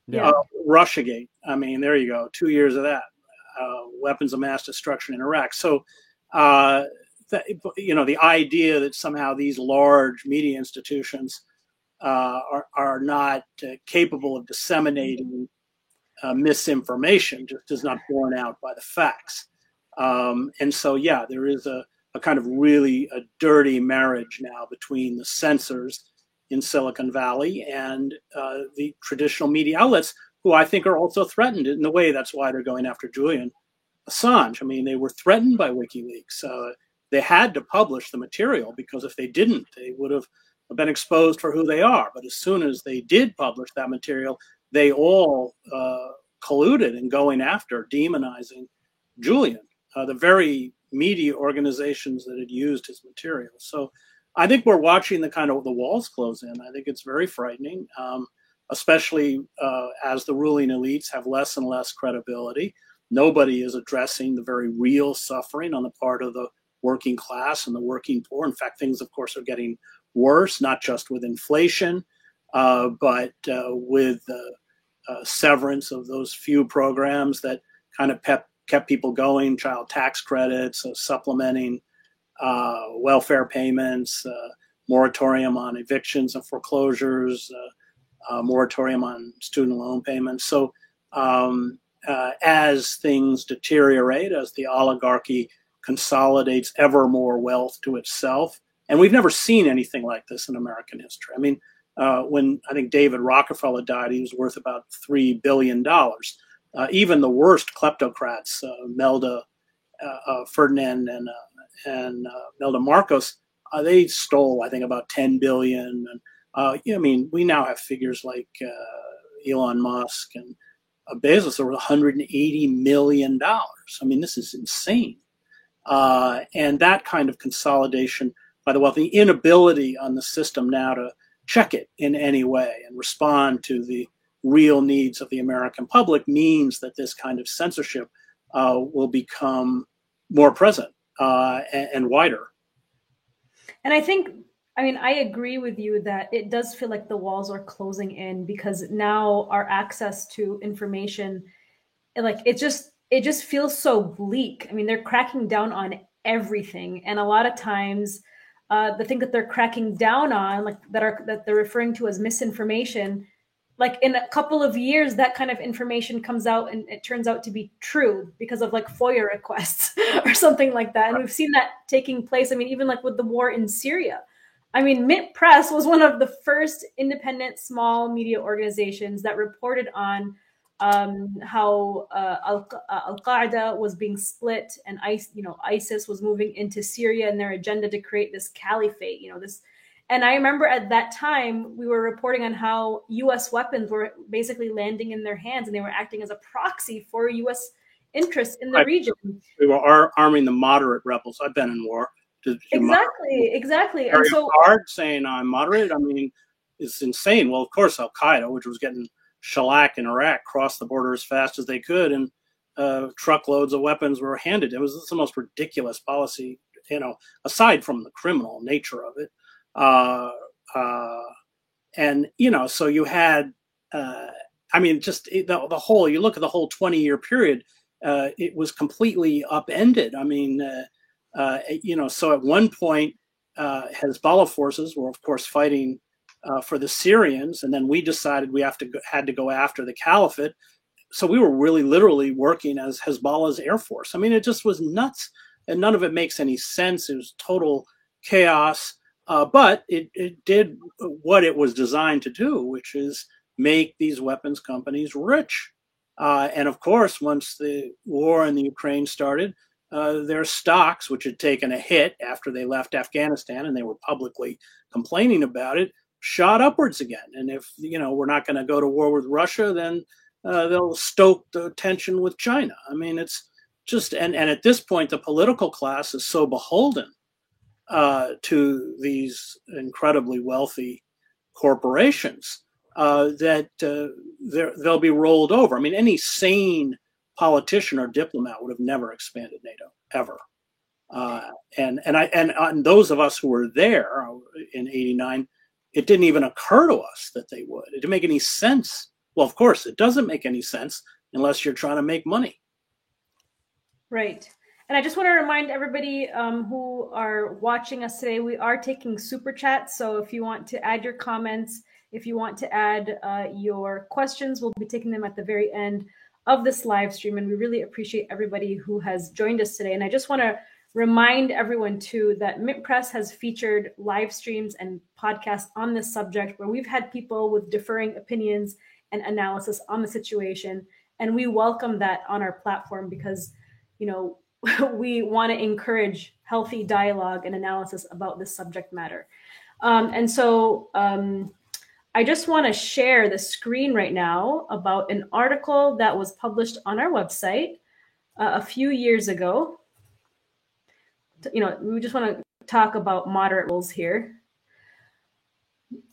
Yeah. Uh, Russiagate. I mean, there you go. Two years of that. Uh, weapons of mass destruction in Iraq. So, uh, that, you know, the idea that somehow these large media institutions uh, are, are not uh, capable of disseminating uh, misinformation just is not borne out by the facts. Um, and so, yeah, there is a, a kind of really a dirty marriage now between the censors in Silicon Valley and uh, the traditional media outlets, who I think are also threatened in the way. That's why they're going after Julian Assange. I mean, they were threatened by WikiLeaks. Uh, they had to publish the material because if they didn't, they would have been exposed for who they are. But as soon as they did publish that material, they all uh, colluded in going after, demonizing Julian, uh, the very media organizations that had used his material. So I think we're watching the kind of the walls close in. I think it's very frightening, um, especially uh, as the ruling elites have less and less credibility. Nobody is addressing the very real suffering on the part of the working class and the working poor. In fact, things, of course, are getting worse, not just with inflation, but uh, with the uh, severance of those few programs that kind of pep, kept people going, child tax credits, uh, supplementing uh, welfare payments, uh, moratorium on evictions and foreclosures, uh, moratorium on student loan payments. So, um, as things deteriorate, as the oligarchy consolidates ever more wealth to itself, and we've never seen anything like this in American history. I mean, uh, when I think David Rockefeller died, he was worth about three billion dollars. Uh, even the worst kleptocrats, uh, Imelda Ferdinand and and Imelda Marcos, they stole I think about ten billion. And I mean, we now have figures like Elon Musk and Bezos over 180 million dollars. I mean, this is insane. Uh, and that kind of consolidation by the wealthy, inability on the system now to check it in any way and respond to the real needs of the American public means that this kind of censorship uh, will become more present uh, and, and wider. And I think I mean, I agree with you that it does feel like the walls are closing in because now our access to information, like it just it just feels so bleak. I mean, they're cracking down on everything, and a lot of times, uh, the thing that they're cracking down on, like that are that they're referring to as misinformation, like in a couple of years, that kind of information comes out and it turns out to be true because of like FOIA requests or something like that. And we've seen that taking place. I mean, even like with the war in Syria. I mean, Mint Press was one of the first independent small media organizations that reported on um, how uh, Al Qaeda was being split and ICE, you know, ISIS was moving into Syria and their agenda to create this caliphate. You know, this. And I remember at that time we were reporting on how U.S. weapons were basically landing in their hands, and they were acting as a proxy for U.S. interests in the Right. region. We were ar- arming the moderate rebels. I've been in war. To, to Exactly, exactly. And Very so hard saying I'm moderate. I mean, it's insane. Well, of course, Al Qaeda, which was getting shellacked in Iraq, crossed the border as fast as they could, and uh, truckloads of weapons were handed. It was the most ridiculous policy, you know, aside from the criminal nature of it. Uh, uh, and you know, so you had, uh, I mean, just the, the whole. You look at the whole 20 year period. Uh, it was completely upended. I mean, uh, you know, so at one point, uh, Hezbollah forces were, of course, fighting uh, for the Syrians, and then we decided we have to go, had to go after the caliphate. So we were really, literally working as Hezbollah's air force. I mean, it just was nuts, and none of it makes any sense. It was total chaos, uh, but it, it did what it was designed to do, which is make these weapons companies rich. Uh, and of course, once the war in the Ukraine started, uh, their stocks, which had taken a hit after they left Afghanistan and they were publicly complaining about it, shot upwards again. And if you know we're not going to go to war with Russia, then uh, they'll stoke the tension with China. I mean, it's just and and at this point, the political class is so beholden uh, to these incredibly wealthy corporations uh, that uh, they'll be rolled over. I mean, any sane politician or diplomat would have never expanded NATO ever. Uh, and and I and, uh, and those of us who were there in '89, it didn't even occur to us that they would. It didn't make any sense. Well, of course, it doesn't make any sense unless you're trying to make money. Right. And I just want to remind everybody um, who are watching us today, we are taking super chats. So if you want to add your comments, if you want to add uh, your questions, we'll be taking them at the very end of this live stream. And we really appreciate everybody who has joined us today. And I just want to remind everyone too that Mint Press has featured live streams and podcasts on this subject where we've had people with differing opinions and analysis on the situation. And we welcome that on our platform because, you know, we want to encourage healthy dialogue and analysis about this subject matter. Um, and so um, I just want to share the screen right now about an article that was published on our website uh, a few years ago you know, we just want to talk about moderate rules here.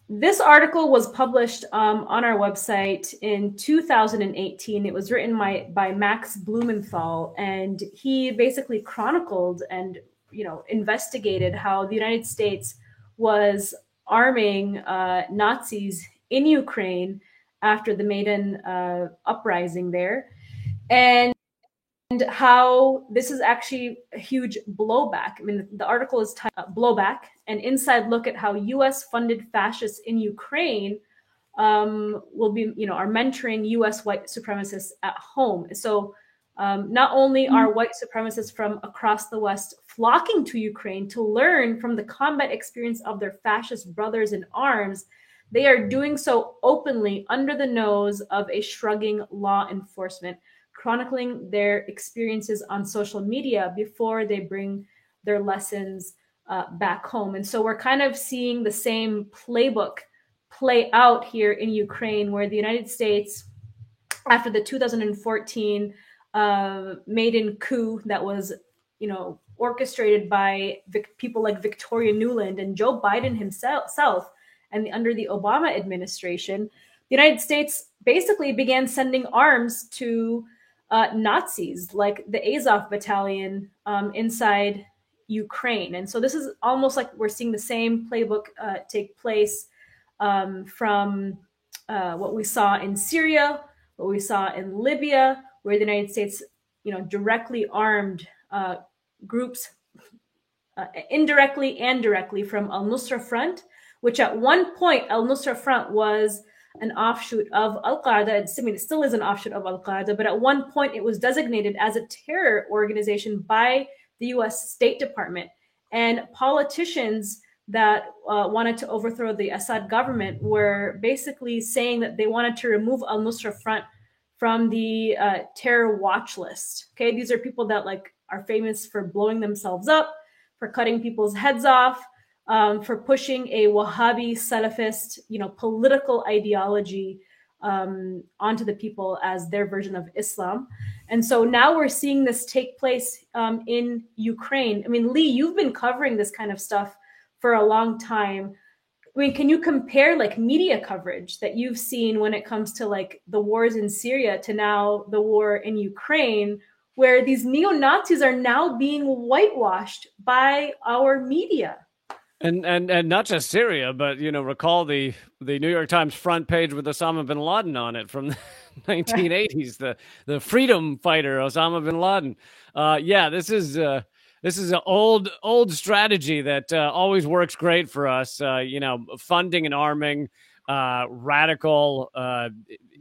This article was published um, on our website in 2018. It was written by, by Max Blumenthal, and he basically chronicled and you know investigated how the United States was arming uh, Nazis in Ukraine after the Maidan uh, uprising there, and and how this is actually a huge blowback. I mean, the article is titled Blowback, an inside look at how US funded fascists in Ukraine um, will be, you know, are mentoring US white supremacists at home. So um, not only mm-hmm. are white supremacists from across the West flocking to Ukraine to learn from the combat experience of their fascist brothers in arms, they are doing so openly under the nose of a shrugging law enforcement chronicling their experiences on social media before they bring their lessons uh, back home. And so we're kind of seeing the same playbook play out here in Ukraine, where the United States, after the 2014 uh, Maidan coup that was, you know, orchestrated by Vic- people like Victoria Nuland and Joe Biden himself, and the, under the Obama administration, the United States basically began sending arms to uh, Nazis, like the Azov battalion um, inside Ukraine. And so this is almost like we're seeing the same playbook uh, take place um, from uh, what we saw in Syria, what we saw in Libya, where the United States, you know, directly armed uh, groups, uh, indirectly and directly from Al Nusra Front, which at one point Al Nusra Front was an offshoot of Al Qaeda. I mean, it still is an offshoot of Al Qaeda, but at one point it was designated as a terror organization by the US State Department. And politicians that uh, wanted to overthrow the Assad government were basically saying that they wanted to remove Al Nusra Front from the uh, terror watch list. Okay, these are people that like are famous for blowing themselves up, for cutting people's heads off, um, for pushing a Wahhabi Salafist, you know, political ideology um, onto the people as their version of Islam. And so now we're seeing this take place um, in Ukraine. I mean, Lee, you've been covering this kind of stuff for a long time. I mean, can you compare like media coverage that you've seen when it comes to like the wars in Syria to now the war in Ukraine, where these neo Nazis are now being whitewashed by our media? And and and not just Syria, but you know, recall the the New York Times front page with Osama bin Laden on it from the 1980s, the the freedom fighter Osama bin Laden. Uh, yeah, this is uh, this is an old old strategy that uh, always works great for us. Uh, you know, funding and arming uh, radical, uh,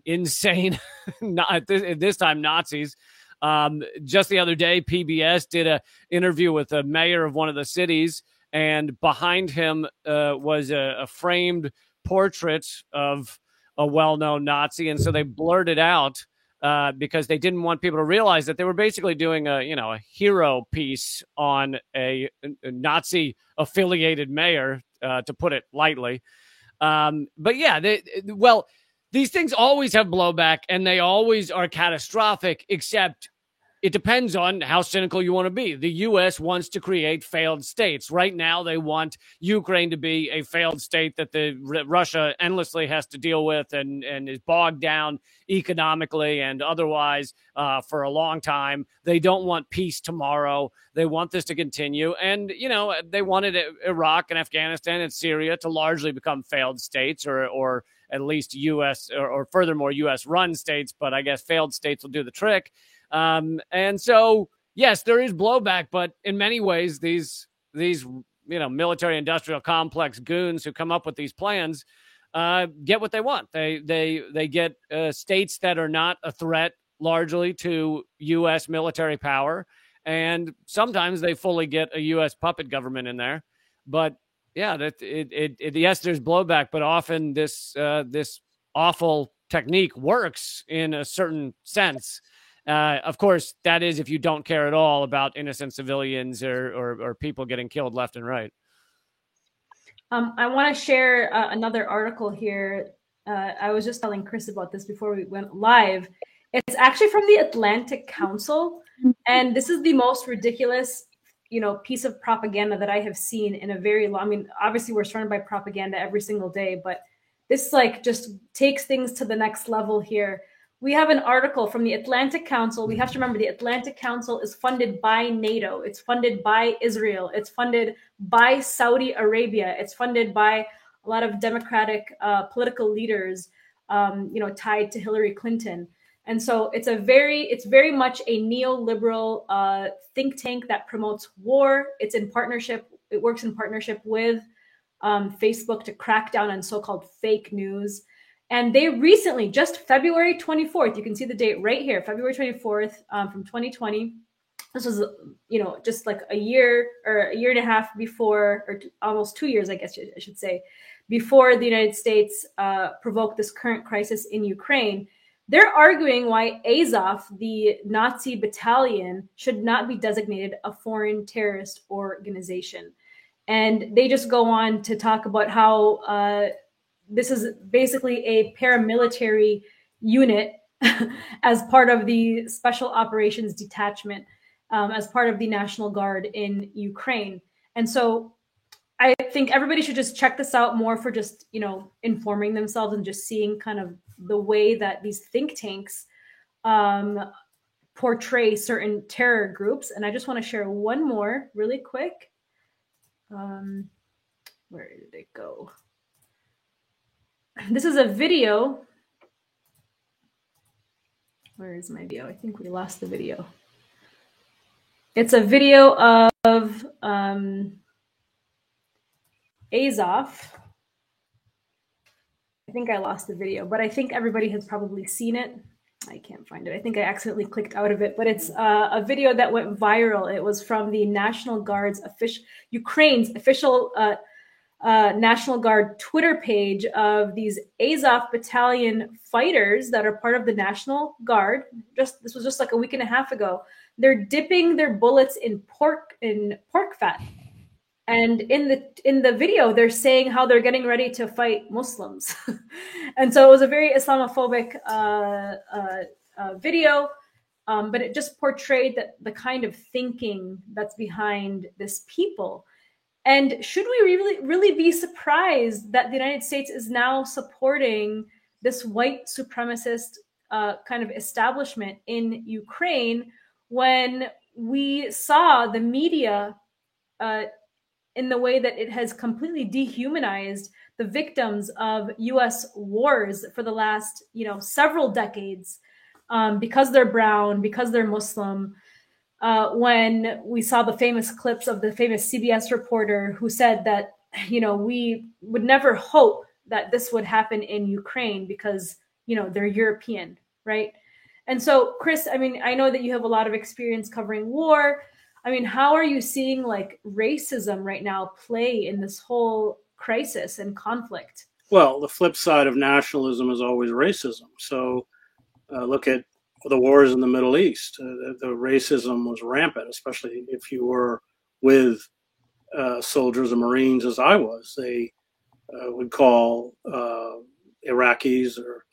insane, not this, this time Nazis. Um, just the other day, PBS did a interview with the mayor of one of the cities and behind him uh, was a, a, framed portrait of a well-known Nazi, and so they blurred it out uh, because they didn't want people to realize that they were basically doing a you know a hero piece on a, a Nazi-affiliated mayor, uh, to put it lightly. Um, but yeah, they, well, these things always have blowback, and they always are catastrophic, except it depends on how cynical you want to be. The U.S. wants to create failed states. Right now, they want Ukraine to be a failed state that the Russia endlessly has to deal with and, and is bogged down economically and otherwise uh, for a long time. They don't want peace tomorrow. They want this to continue. And, you know, they wanted Iraq and Afghanistan and Syria to largely become failed states or, or at least U.S. or, or furthermore U.S. run states. But I guess failed states will do the trick. Um, and so, yes, there is blowback, but in many ways, these these you know military industrial complex goons who come up with these plans uh, get what they want. They they they get uh, states that are not a threat largely to U.S. military power, and sometimes they fully get a U.S. puppet government in there. But yeah, that it, it, it yes, there's blowback, but often this uh, this awful technique works in a certain sense. Uh, of course, that is if you don't care at all about innocent civilians or, or, or people getting killed left and right. Um, I want to share uh, another article here. Uh, I was just telling Chris about this before we went live. It's actually from the Atlantic Council, and this is the most ridiculous, you know, piece of propaganda that I have seen in a very long. I mean, obviously, we're surrounded by propaganda every single day, but this like just takes things to the next level here we have an article from the Atlantic Council. We have to remember the Atlantic Council is funded by NATO. It's funded by Israel. It's funded by Saudi Arabia. It's funded by a lot of Democratic uh, political leaders, um, you know, tied to Hillary Clinton. And so it's a very, it's very much a neoliberal uh, think tank that promotes war. It's in partnership. It works in partnership with um, Facebook to crack down on so-called fake news. And they recently, just February 24th, you can see the date right here, February 24th um, from 2020. This was, you know, just like a year or a year and a half before, or t- almost two years, I guess I should say, before the United States uh, provoked this current crisis in Ukraine. They're arguing why Azov, the Nazi battalion, should not be designated a foreign terrorist organization. And they just go on to talk about how uh, this is basically a paramilitary unit as part of the special operations detachment um, as part of the national guard in ukraine. And so i think everybody should just check this out more for just you know informing themselves and just seeing kind of the way that these think tanks um, portray certain terror groups. And i just want to share one more really quick. Um, where did it go this is a video. Where is my video? I think we lost the video. It's a video of um, Azov. I think I lost the video, but I think everybody has probably seen it. I can't find it. I think I accidentally clicked out of it, but it's uh, a video that went viral. It was from the National Guard's official, Ukraine's official uh, uh, National Guard Twitter page of these Azov Battalion fighters that are part of the National Guard. Just this was just like a week and a half ago. They're dipping their bullets in pork in pork fat, and in the in the video they're saying how they're getting ready to fight Muslims, and so it was a very Islamophobic uh, uh, uh video. Um, but it just portrayed that the kind of thinking that's behind this people and should we really, really be surprised that the United States is now supporting this white supremacist uh, kind of establishment in Ukraine when we saw the media uh, in the way that it has completely dehumanized the victims of U.S. wars for the last, you know, several decades um, because they're brown, because they're Muslim, uh, when we saw the famous clips of the famous CBS reporter who said that, you know, we would never hope that this would happen in Ukraine because, you know, they're European, right? And so, Chris, I mean, I know that you have a lot of experience covering war. I mean, how are you seeing like racism right now play in this whole crisis and conflict? Well, the flip side of nationalism is always racism. So uh, look at the wars in the Middle East. Uh, the, racism was rampant, especially if you were with uh, soldiers and Marines, as I was. They uh, would call uh, Iraqis or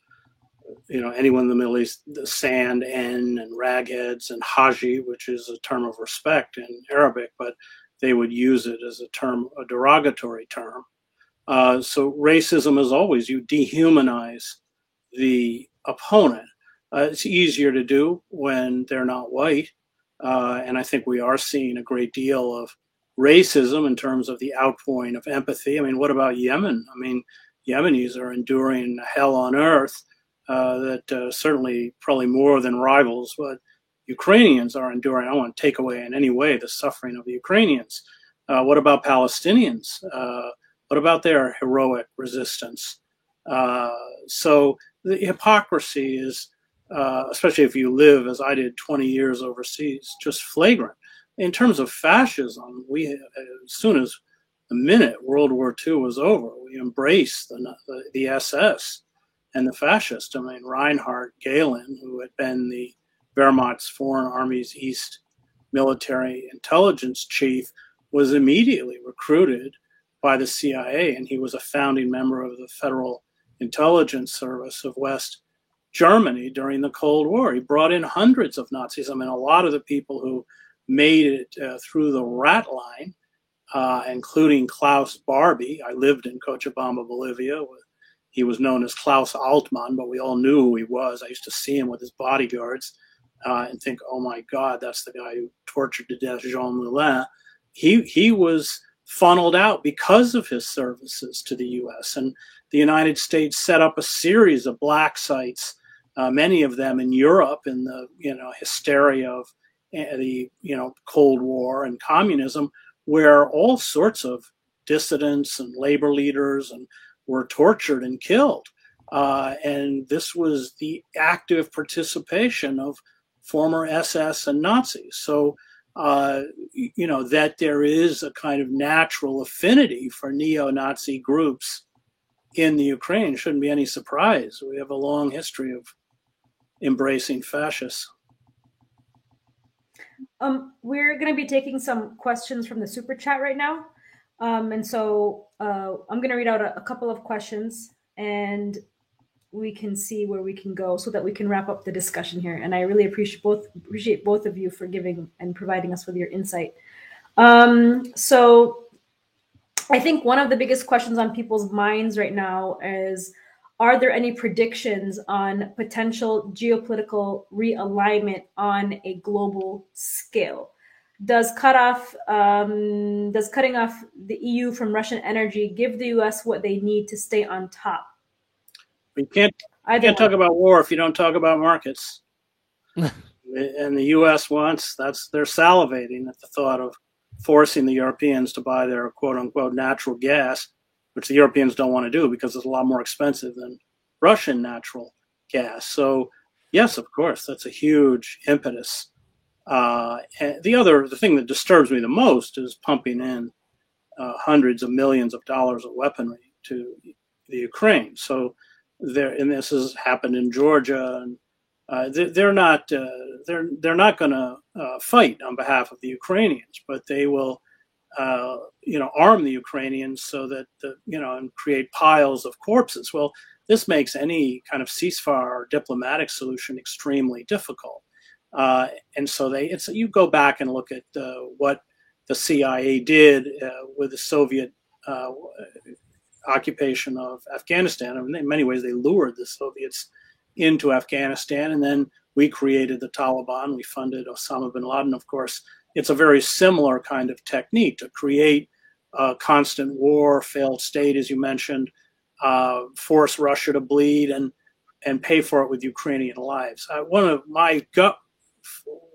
you know, anyone in the Middle East, the sand, N, and ragheads, and haji, which is a term of respect in Arabic, but they would use it as a term, a derogatory term. Uh, so racism is always you dehumanize the opponent. Uh, it's easier to do when they're not white, uh, and I think we are seeing a great deal of racism in terms of the outpouring of empathy. I mean, what about Yemen? I mean, Yemenis are enduring hell on earth uh, that uh, certainly probably more than rivals what Ukrainians are enduring. I don't want to take away in any way the suffering of the Ukrainians. Uh, what about Palestinians? Uh, what about their heroic resistance? So the hypocrisy is, uh, especially if you live as I did 20 years overseas, just flagrant. In terms of fascism, we as soon as the minute World War II was over, we embraced the, the, the SS and the fascists. I mean, Reinhard Gehlen, who had been the Wehrmacht's Foreign Armies East military intelligence chief, was immediately recruited by the CIA, and he was a founding member of the Federal Intelligence Service of West Germany during the Cold War. He brought in hundreds of Nazis. I mean, a lot of the people who made it uh, through the rat line, uh, including Klaus Barbie. I lived in Cochabamba, Bolivia. He was known as Klaus Altmann, but we all knew who he was. I used to see him with his bodyguards uh, and think, oh my God, that's the guy who tortured to death Jean Moulin. He, he was funneled out because of his services to the U.S. And the United States set up a series of black sites, uh, many of them in Europe, in the you know hysteria of uh, the you know Cold War and communism, where all sorts of dissidents and labor leaders and were tortured and killed. Uh, and this was the active participation of former SS and Nazis. So uh, you know, that there is a kind of natural affinity for neo Nazi groups in the Ukraine. Shouldn't be any surprise. We have a long history of embracing fascists. Um, we're going to be taking some questions from the super chat right now. Um, and so uh, I'm going to read out a, a couple of questions and we can see where we can go so that we can wrap up the discussion here. And I really appreciate both appreciate both of you for giving and providing us with your insight. Um, so I think one of the biggest questions on people's minds right now is are there any predictions on potential geopolitical realignment on a global scale? Does cut off um, does cutting off the EU from Russian energy give the US what they need to stay on top? You can't you can't talk about war if you don't talk about markets. and the U.S. wants that's they're salivating at the thought of forcing the Europeans to buy their quote unquote natural gas, which the Europeans don't want to do because it's a lot more expensive than Russian natural gas. So yes, of course, that's a huge impetus. Uh, the other, the thing that disturbs me the most is pumping in uh, hundreds of millions of dollars of weaponry to the Ukraine. So there, and this has happened in Georgia, and uh, they, are not uh, they're they're not going to uh, fight on behalf of the Ukrainians, but they will, uh, you know, arm the Ukrainians so that the, you know and create piles of corpses. Well, this makes any kind of ceasefire or diplomatic solution extremely difficult. Uh, and so they, it's you go back and look at uh, what the CIA did with the Soviet occupation of Afghanistan. I mean, in many ways, they lured the Soviets into Afghanistan, and then we created the Taliban. We funded Osama bin Laden, of course. It's a very similar kind of technique to create a constant war, failed state, as you mentioned, uh, force Russia to bleed, and and pay for it with Ukrainian lives. Uh, one of my gut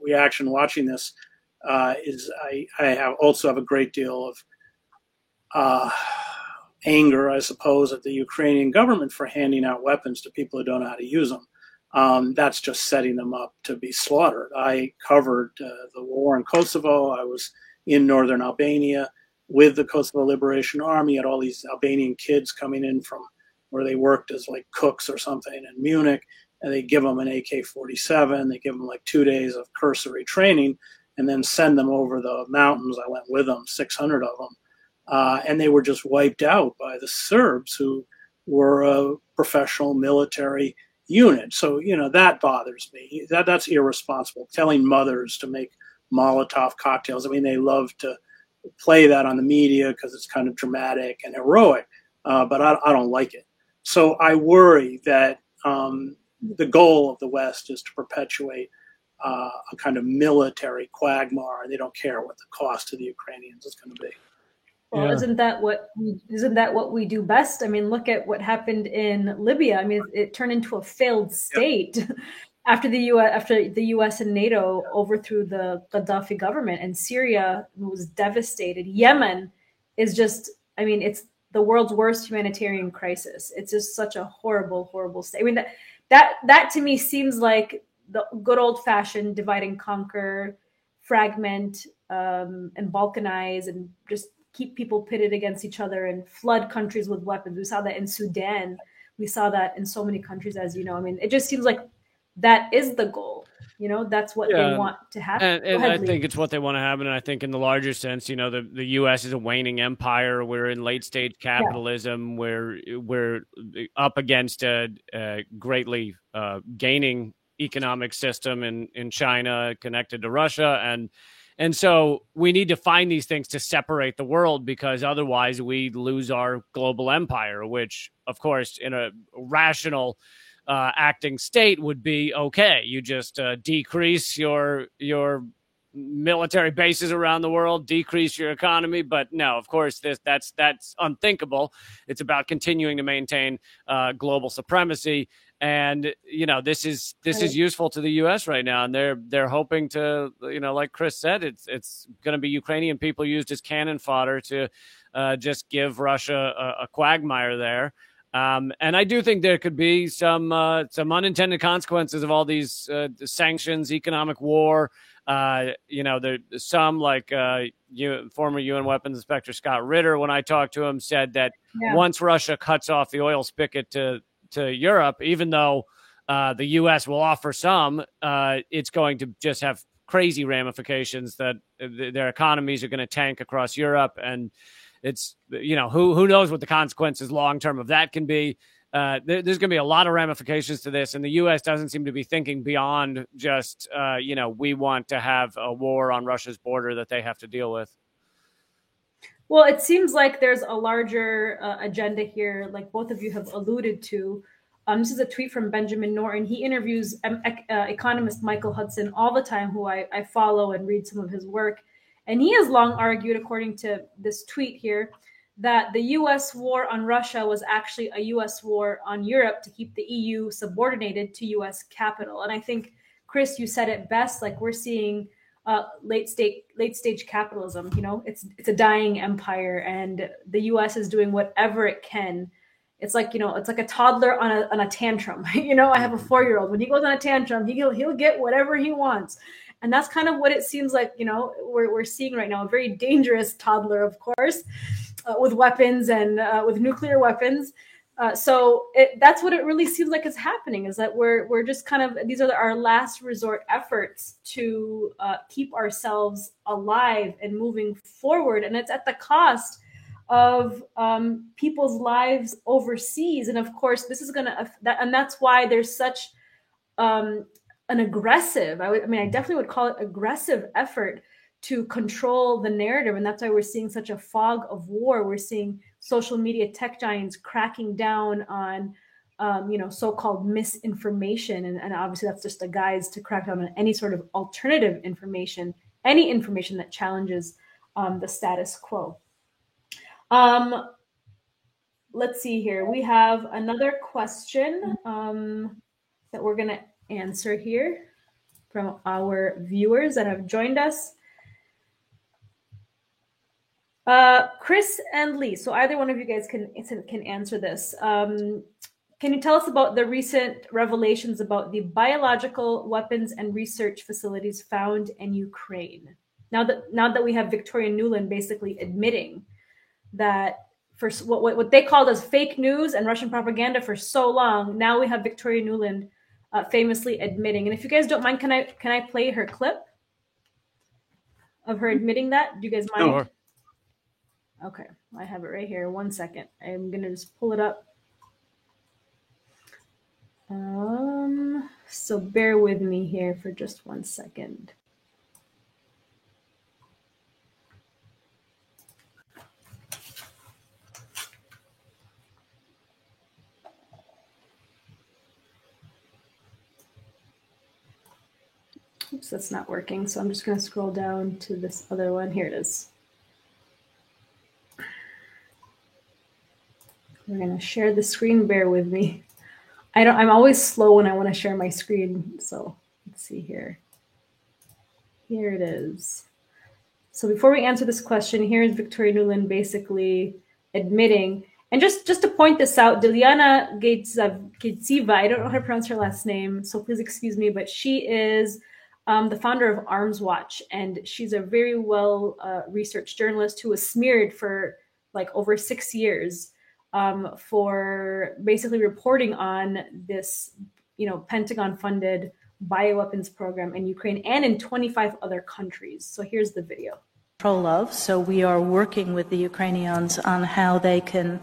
reaction watching this uh, is I, I have also have a great deal of uh, anger, I suppose, at the Ukrainian government for handing out weapons to people who don't know how to use them. Um, that's just setting them up to be slaughtered. I covered uh, the war in Kosovo. I was in northern Albania with the Kosovo Liberation Army. Had all these Albanian kids coming in from where they worked as like cooks or something in Munich, and they give them an AK-47. They give them like two days of cursory training, and then send them over the mountains. I went with them, 600 of them, uh, and they were just wiped out by the Serbs, who were a professional military unit. So you know that bothers me. That that's irresponsible. Telling mothers to make Molotov cocktails. I mean, they love to play that on the media because it's kind of dramatic and heroic, uh, but I, I, don't like it. So I worry that um, the goal of the West is to perpetuate uh, a kind of military quagmire, they don't care what the cost to the Ukrainians is going to be. Well, yeah. isn't that what we, isn't that what we do best? I mean, look at what happened in Libya. I mean, it, it turned into a failed state yep. after the U.S. after the U.S. and NATO overthrew the Gaddafi government, and Syria was devastated. Yemen is just, I mean, it's the world's worst humanitarian crisis. It's just such a horrible, horrible state. I mean, that that that to me seems like the good old fashioned divide and conquer, fragment, um, and balkanize, and just keep people pitted against each other and flood countries with weapons. We saw that in Sudan. We saw that in so many countries, as you know. I mean, it just seems like that is the goal. You know, that's what yeah. they want to happen. And, and ahead, I think it's what they want to happen. And I think in the larger sense, you know, the, the U.S. is a waning empire. We're in late stage capitalism. Yeah. We're we're up against a, a greatly uh, gaining economic system in in China connected to Russia and and so we need to find these things to separate the world because otherwise we lose our global empire, which, of course, in a rational uh, acting state would be okay. You just uh, decrease your your military bases around the world, decrease your economy. But no, of course, this that's that's unthinkable. It's about continuing to maintain uh, global supremacy and you know this is this is useful to the U.S. right now, and they're they're hoping to you know like Chris said, it's it's going to be Ukrainian people used as cannon fodder to uh, just give Russia a, a quagmire there. Um, and I do think there could be some uh, some unintended consequences of all these uh, sanctions, economic war. Uh, you know, there's some like uh, you, former UN weapons inspector Scott Ritter, when I talked to him, said that yeah. once Russia cuts off the oil spigot to to Europe, even though uh, the U.S. will offer some, uh, it's going to just have crazy ramifications that th- their economies are going to tank across Europe, and it's you know who who knows what the consequences long term of that can be. Uh, there, there's going to be a lot of ramifications to this, and the U.S. doesn't seem to be thinking beyond just uh, you know we want to have a war on Russia's border that they have to deal with. Well, it seems like there's a larger uh, agenda here, like both of you have alluded to. Um, this is a tweet from Benjamin Norton. He interviews um, uh, economist Michael Hudson all the time, who I, I follow and read some of his work. And he has long argued, according to this tweet here, that the US war on Russia was actually a US war on Europe to keep the EU subordinated to US capital. And I think, Chris, you said it best. Like we're seeing uh, late stage late stage capitalism. You know, it's it's a dying empire, and the U.S. is doing whatever it can. It's like you know, it's like a toddler on a on a tantrum. you know, I have a four year old. When he goes on a tantrum, he'll he'll get whatever he wants, and that's kind of what it seems like. You know, we're we're seeing right now a very dangerous toddler, of course, uh, with weapons and uh, with nuclear weapons. Uh, so it, that's what it really seems like is happening is that we're we're just kind of these are our last resort efforts to uh, keep ourselves alive and moving forward, and it's at the cost of um, people's lives overseas. And of course, this is gonna that, and that's why there's such um, an aggressive. I, would, I mean, I definitely would call it aggressive effort to control the narrative, and that's why we're seeing such a fog of war. We're seeing social media tech giants cracking down on um, you know so-called misinformation. And, and, obviously that's just a guise to crack down on any sort of alternative information any information that challenges um, the status quo. Um, let's see here. We have another question um, that we're going to answer here from our viewers that have joined us uh, Chris and Lee, so either one of you guys can can answer this. Um, can you tell us about the recent revelations about the biological weapons and research facilities found in Ukraine? Now that now that we have Victoria Nuland basically admitting that for what, what, what they called as fake news and Russian propaganda for so long, now we have Victoria Nuland uh, famously admitting. And if you guys don't mind, can I can I play her clip of her admitting that? Do you guys mind? Sure. Okay, I have it right here. One second. I'm going to just pull it up. Um, so bear with me here for just one second. Oops, that's not working. So I'm just going to scroll down to this other one. Here it is. We're to share the screen. Bear with me. I don't, I'm always slow when I want to share my screen. So let's see here. Here it is. So before we answer this question, here is Victoria Nuland basically admitting, and just, just to point this out, Diliana Gatesiva, I don't know how to pronounce her last name, so please excuse me, but she is um, the founder of Arms Watch, and she's a very well uh, researched journalist who was smeared for like over six years um, for basically reporting on this, you know, Pentagon-funded bioweapons program in Ukraine and in 25 other countries. So here's the video. Pro-love. so we are working with the Ukrainians on how they can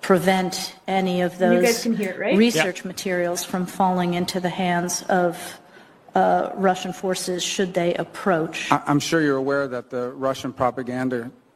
prevent any of those it, right? research yep. materials from falling into the hands of uh, Russian forces should they approach. I'm sure you're aware that the Russian propaganda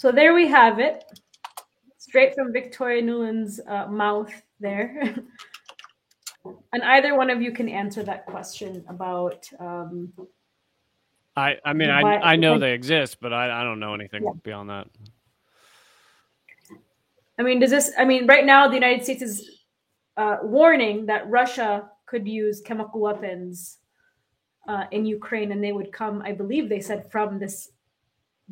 So there we have it, straight from Victoria Nuland's uh, mouth there. and either one of you can answer that question about. Um, I I mean I I know they exist, but I I don't know anything yeah. beyond that. I mean, does this? I mean, right now the United States is uh, warning that Russia could use chemical weapons uh, in Ukraine, and they would come. I believe they said from this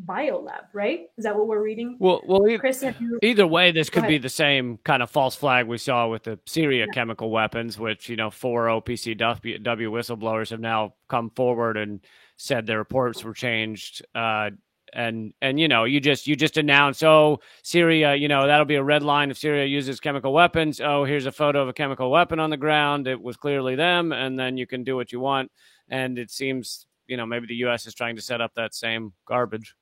biolab, right? Is that what we're reading? Well, well, Chris, you... either way, this could be the same kind of false flag we saw with the Syria yeah. chemical weapons, which you know four OPCW whistleblowers have now come forward and said their reports were changed. Uh, and and you know you just you just announce oh syria you know that'll be a red line if syria uses chemical weapons oh here's a photo of a chemical weapon on the ground it was clearly them and then you can do what you want and it seems you know maybe the us is trying to set up that same garbage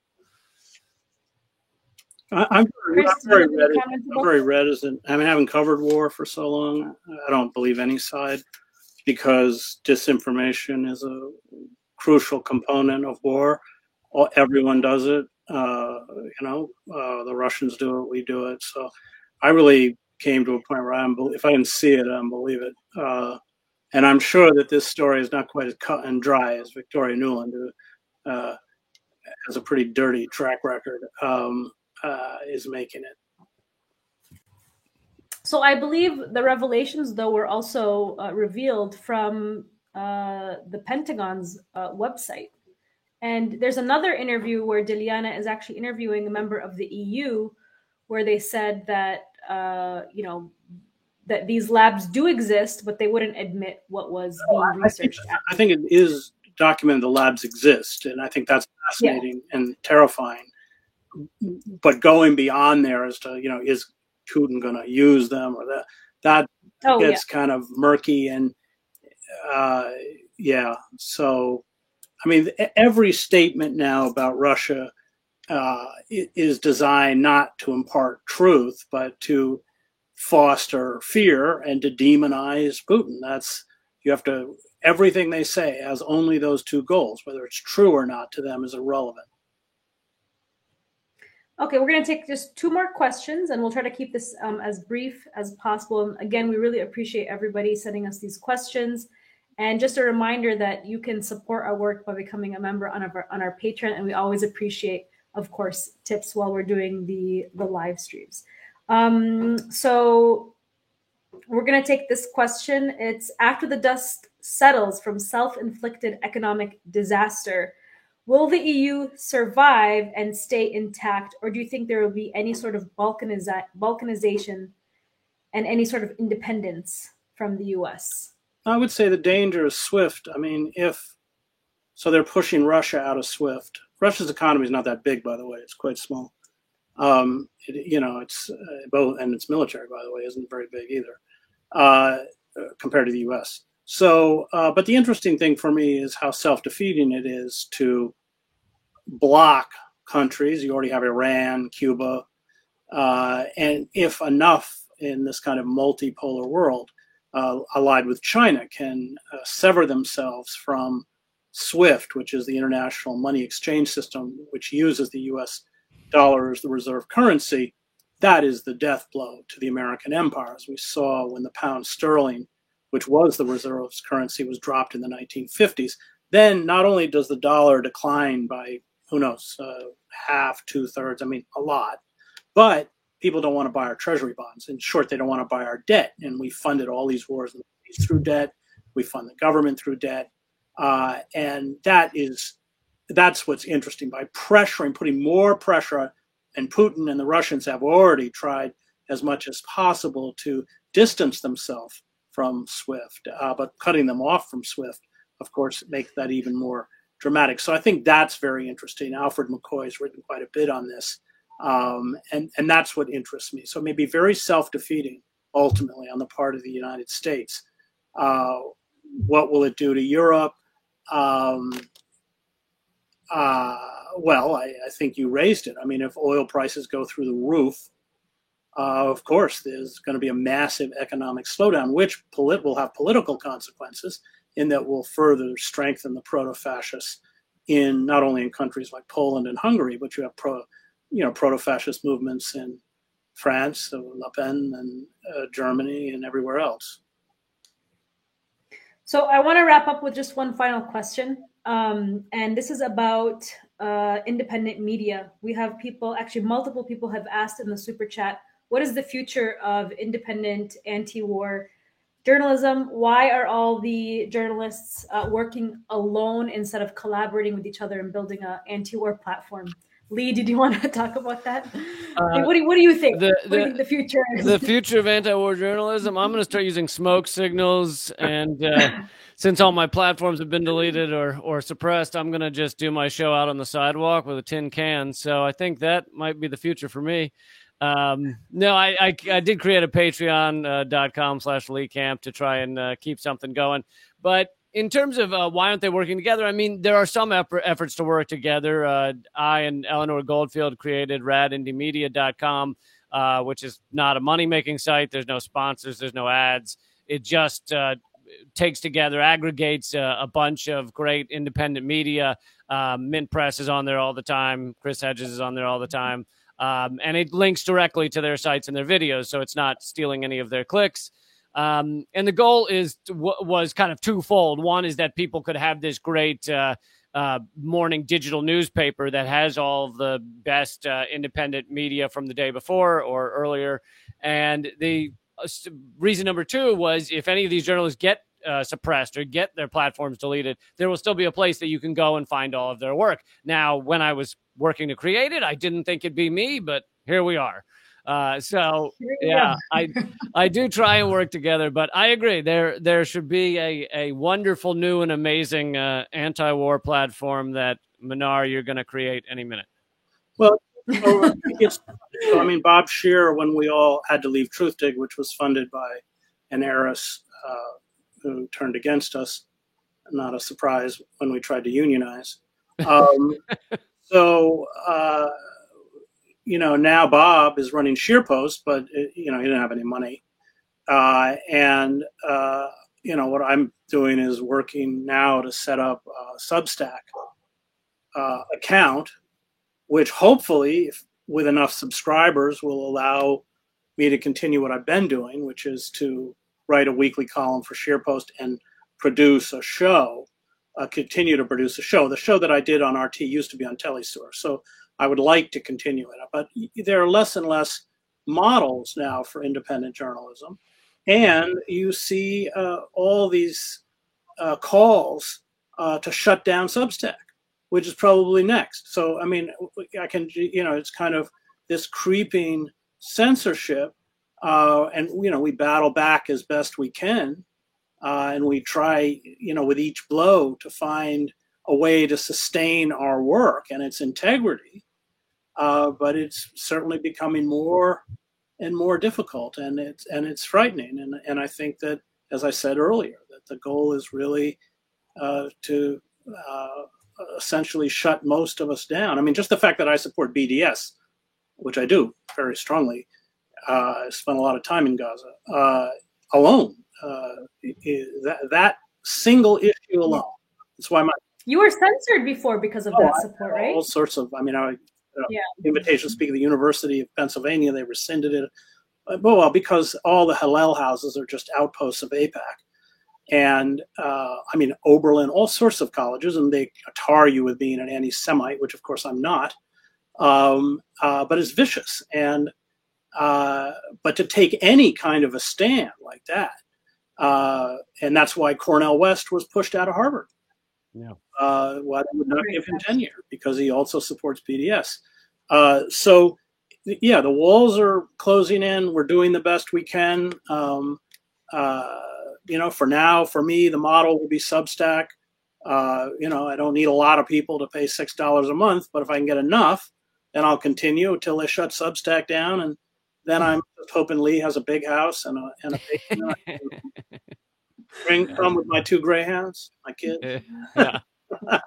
I'm very, I'm very, reticent, I'm very reticent. I mean, I haven't covered war for so long. I don't believe any side because disinformation is a crucial component of war All, everyone does it. Uh, you know, uh, the Russians do it, we do it. So I really came to a point where I'm, if I didn't see it, I don't believe it. Uh, and I'm sure that this story is not quite as cut and dry as Victoria Nuland, who uh, has a pretty dirty track record, um, uh, is making it. So I believe the revelations, though, were also uh, revealed from the Pentagon's website. And there's another interview where Dilyana is actually interviewing a member of the EU, where they said that uh, you know that these labs do exist, but they wouldn't admit what was being oh, researched. I think, I think, it is documented the labs exist, and I think that's fascinating yeah. and terrifying. But going beyond there as to you know is Putin going to use them or that that oh, gets yeah. kind of murky and uh, yeah. So I mean, every statement now about Russia uh, is designed not to impart truth, but to foster fear and to demonize Putin. That's you have to everything they say has only those two goals. Whether it's true or not to them is irrelevant. Okay, we're going to take just two more questions, and we'll try to keep this um, as brief as possible. And again, we really appreciate everybody sending us these questions. And just a reminder that you can support our work by becoming a member on our on our Patreon, and we always appreciate, of course, tips while we're doing the the live streams. Um, so we're going to take this question. It's after the dust settles from self-inflicted economic disaster. Will the EU survive and stay intact, or do you think there will be any sort of balkaniza- balkanization and any sort of independence from the US? I would say the danger is SWIFT. I mean, if so, they're pushing Russia out of SWIFT. Russia's economy is not that big, by the way; it's quite small. Um, it, you know, it's uh, both, and its military, by the way, isn't very big either uh, compared to the U.S. So, uh, but the interesting thing for me is how self-defeating it is to block countries. You already have Iran, Cuba, uh, and if enough in this kind of multipolar world, uh, allied with China, can uh, sever themselves from SWIFT, which is the international money exchange system, which uses the U.S. dollar as the reserve currency. That is the death blow to the American empire, as we saw when the pound sterling, which was the reserve currency, was dropped in the 1950s. Then not only does the dollar decline by who knows, uh, half, two thirds, I mean, a lot. But people don't want to buy our treasury bonds. In short, they don't want to buy our debt. And we funded all these wars through debt. We fund the government through debt. Uh, and that is, that's what's interesting by pressuring, putting more pressure and Putin and the Russians have already tried as much as possible to distance themselves from SWIFT, uh, but cutting them off from SWIFT, of course, make that even more dramatic. So I think that's very interesting. Alfred McCoy has written quite a bit on this, um, and and that's what interests me. So it may be very self-defeating ultimately on the part of the United States. Uh, what will it do to Europe? Um, uh, well, I, I, think you raised it. I mean, if oil prices go through the roof, uh, of course, there's going to be a massive economic slowdown, which polit- will have political consequences in that will further strengthen the proto-fascists in not only in countries like Poland and Hungary, but you have pro, you know, proto-fascist movements in France, so Le Pen, and uh, Germany, and everywhere else. So I want to wrap up with just one final question, um, and this is about uh, independent media. We have people, actually, multiple people have asked in the super chat, what is the future of independent anti-war journalism? Why are all the journalists uh, working alone instead of collaborating with each other and building an anti-war platform? Lee did you want to talk about that? Uh, what, do, what do you think? the, the, think the future is? the future of anti-war journalism i'm going to start using smoke signals and uh, since all my platforms have been deleted or, or suppressed i'm going to just do my show out on the sidewalk with a tin can. So i think that might be the future for me um, no, I, I, I did create a patreon.com uh, slash Lee Camp to try and uh, keep something going. But in terms of uh, why aren't they working together? I mean, there are some effort, efforts to work together. Uh, I and Eleanor Goldfield created radindiemedia.com, uh, which is not a money making site. There's no sponsors, there's no ads. It just uh, takes together, aggregates a, a, bunch of great independent media. Um, Mint Press is on there all the time. Chris Hedges is on there all the time. Um, and it links directly to their sites and their videos, so it's not stealing any of their clicks. Um, and the goal is was kind of twofold. One is that people could have this great uh, uh, morning digital newspaper that has all the best uh, independent media from the day before or earlier. And the uh, reason number two was if any of these journalists get uh, suppressed or get their platforms deleted, there will still be a place that you can go and find all of their work. Now, when I was working to create it, I didn't think it'd be me, but here we are. Uh, so yeah, I I do try and work together, but I agree there there should be a a wonderful new and amazing uh, anti-war platform that Mnar you're going to create any minute. Well, so I mean Bob Scheer when we all had to leave Truthdig, which was funded by an heiress uh, who turned against us. Not a surprise when we tried to unionize. Um, so, uh, you know, now Bob is running ScheerPost, but, it, you know, he didn't have any money. Uh, and, uh, you know, what I'm doing is working now to set up a Substack uh, account, which hopefully, if, with enough subscribers, will allow me to continue what I've been doing, which is to write a weekly column for ScheerPost and produce a show, uh, continue to produce a show. The show that I did on RT used to be on teleSUR, so I would like to continue it. But there are less and less models now for independent journalism, and you see uh, all these uh, calls uh, to shut down Substack. which is probably next. So, I mean, I can, you know, it's kind of this creeping censorship. Uh, and, you know, we battle back as best we can. Uh, and we try, you know, with each blow to find a way to sustain our work and its integrity. Uh, but it's certainly becoming more and more difficult, and it's and it's frightening. And and I think that, as I said earlier, that the goal is really uh, to uh, essentially shut most of us down. I mean, just the fact that I support BDS, which I do very strongly, uh, spent a lot of time in Gaza uh, alone. Uh, that that single issue alone. That's why my you were censored before because of oh, that support, right? All sorts of. I mean, I yeah. invitation to speak at the University of Pennsylvania. They rescinded it. Uh, well, because all the Hillel houses are just outposts of AIPAC. And uh, I mean, Oberlin, all sorts of colleges, and they tar you with being an anti Semite, which of course I'm not. Um, uh, but it's vicious. And uh, but to take any kind of a stand like that, uh, and that's why Cornel West was pushed out of Harvard. Yeah. Uh, why they would not give him tenure because he also supports BDS. Uh, so, yeah, the walls are closing in. We're doing the best we can. Um, uh, you know, for now, for me, the model will be Substack. Uh, you know, I don't need a lot of people to pay six dollars a month, but if I can get enough, then I'll continue until they shut Substack down, and then I'm just hoping Lee has a big house and a and a big bring from with my two greyhounds, my kid. Yeah.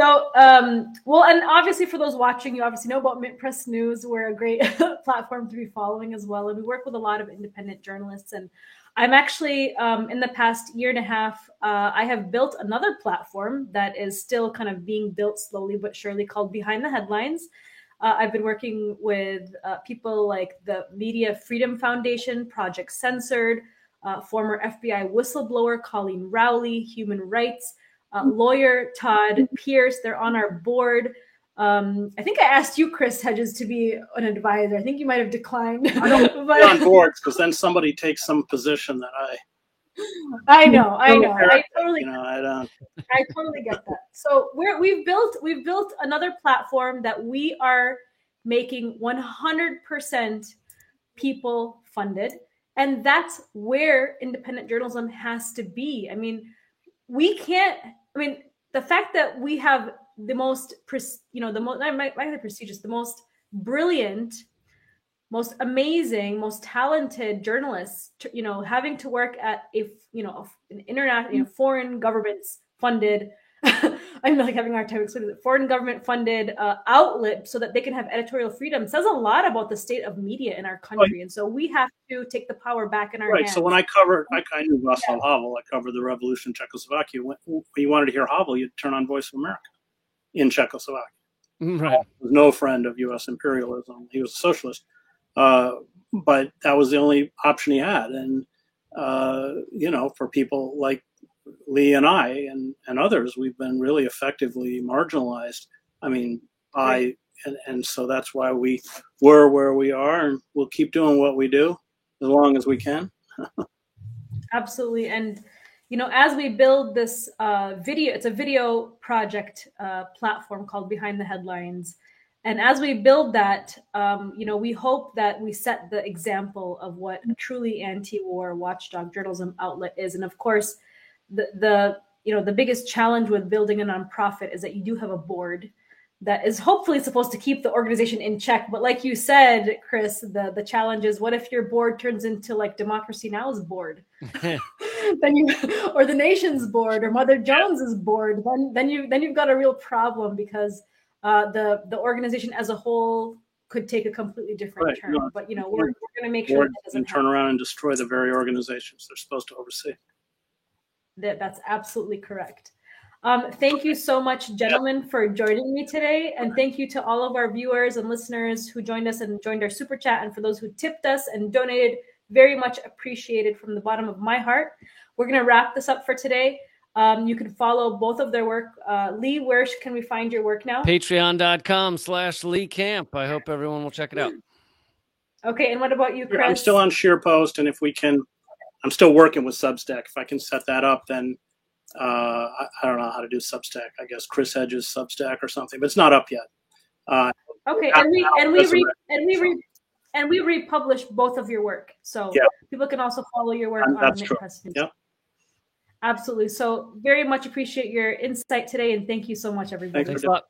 So, um, well, and obviously for those watching, you obviously know about Mint Press News. We're a great platform to be following as well. And we work with a lot of independent journalists. And I'm actually, um, in the past year and a half, uh, I have built another platform that is still kind of being built slowly but surely called Behind the Headlines. Uh, I've been working with uh, people like the Media Freedom Foundation, Project Censored, uh, former FBI whistleblower Colleen Rowley, human rights uh, lawyer Todd Pierce. They're on our board. Um, I think I asked you, Chris Hedges, to be an advisor. I think you might have declined. I don't but... on boards because then somebody takes some position that I. I know, I know. I totally, you know, I don't. I totally get that. So we're we've built we've built another platform that we are making 100% people funded, and that's where independent journalism has to be. I mean, we can't I mean, the fact that we have the most, you know, the most, I might, say prestigious, the most brilliant, most amazing, most talented journalists, you know, having to work at a, you know, an international, you know, foreign governments funded I'm like having a hard time explaining it. Foreign government funded uh, outlet so that they can have editorial freedom says a lot about the state of media in our country. Right. And so we have to take the power back in our right. hands. So when I covered, I, I knew Václav yeah. Havel, I covered the revolution in Czechoslovakia. When, when, you wanted to hear Havel, you'd turn on Voice of America in Czechoslovakia. Mm, right. He was no friend of U.S. imperialism. He was a socialist. Uh, but that was the only option he had. And, uh, you know, for people like Lee and I and, and others, we've been really effectively marginalized. I mean, by and, and so that's why we were where we are, and we'll keep doing what we do as long as we can. Absolutely, and you know, as we build this uh, video, it's a video project uh, platform called Behind the Headlines. And as we build that, um, you know, we hope that we set the example of what truly anti-war watchdog journalism outlet is. And of course, the the you know the biggest challenge with building a nonprofit is that you do have a board that is hopefully supposed to keep the organization in check but like you said chris the the challenge is what if your board turns into like democracy now's board then you or the nation's board or mother jones's board then then you then you've got a real problem because uh, the the organization as a whole could take a completely different right. turn no, but you know we're, we're going to make sure that doesn't turn around and destroy the very organizations they're supposed to oversee that that's absolutely correct. Um, thank you so much, gentlemen, for joining me today. And thank you to all of our viewers and listeners who joined us and joined our super chat, and for those who tipped us and donated. Very much appreciated from the bottom of my heart. We're going to wrap this up for today. Um, you can follow both of their work. Uh, Lee, where can we find your work now? Patreon.com slash Lee Camp. I hope everyone will check it out. Okay, and what about you, Chris? I'm still on ScheerPost, and if we can, I'm still working with Substack. If I can set that up, then uh, I, I, don't know how to do Substack. I guess Chris Hedges Substack or something, but it's not up yet. Uh, okay, and we, and we, re- and we, re- and we republish both of your work, so yeah. people can also follow your work. Um, on that's true. Yeah. Absolutely. So very much appreciate your insight today, and thank you so much, everybody. Thanks, a lot.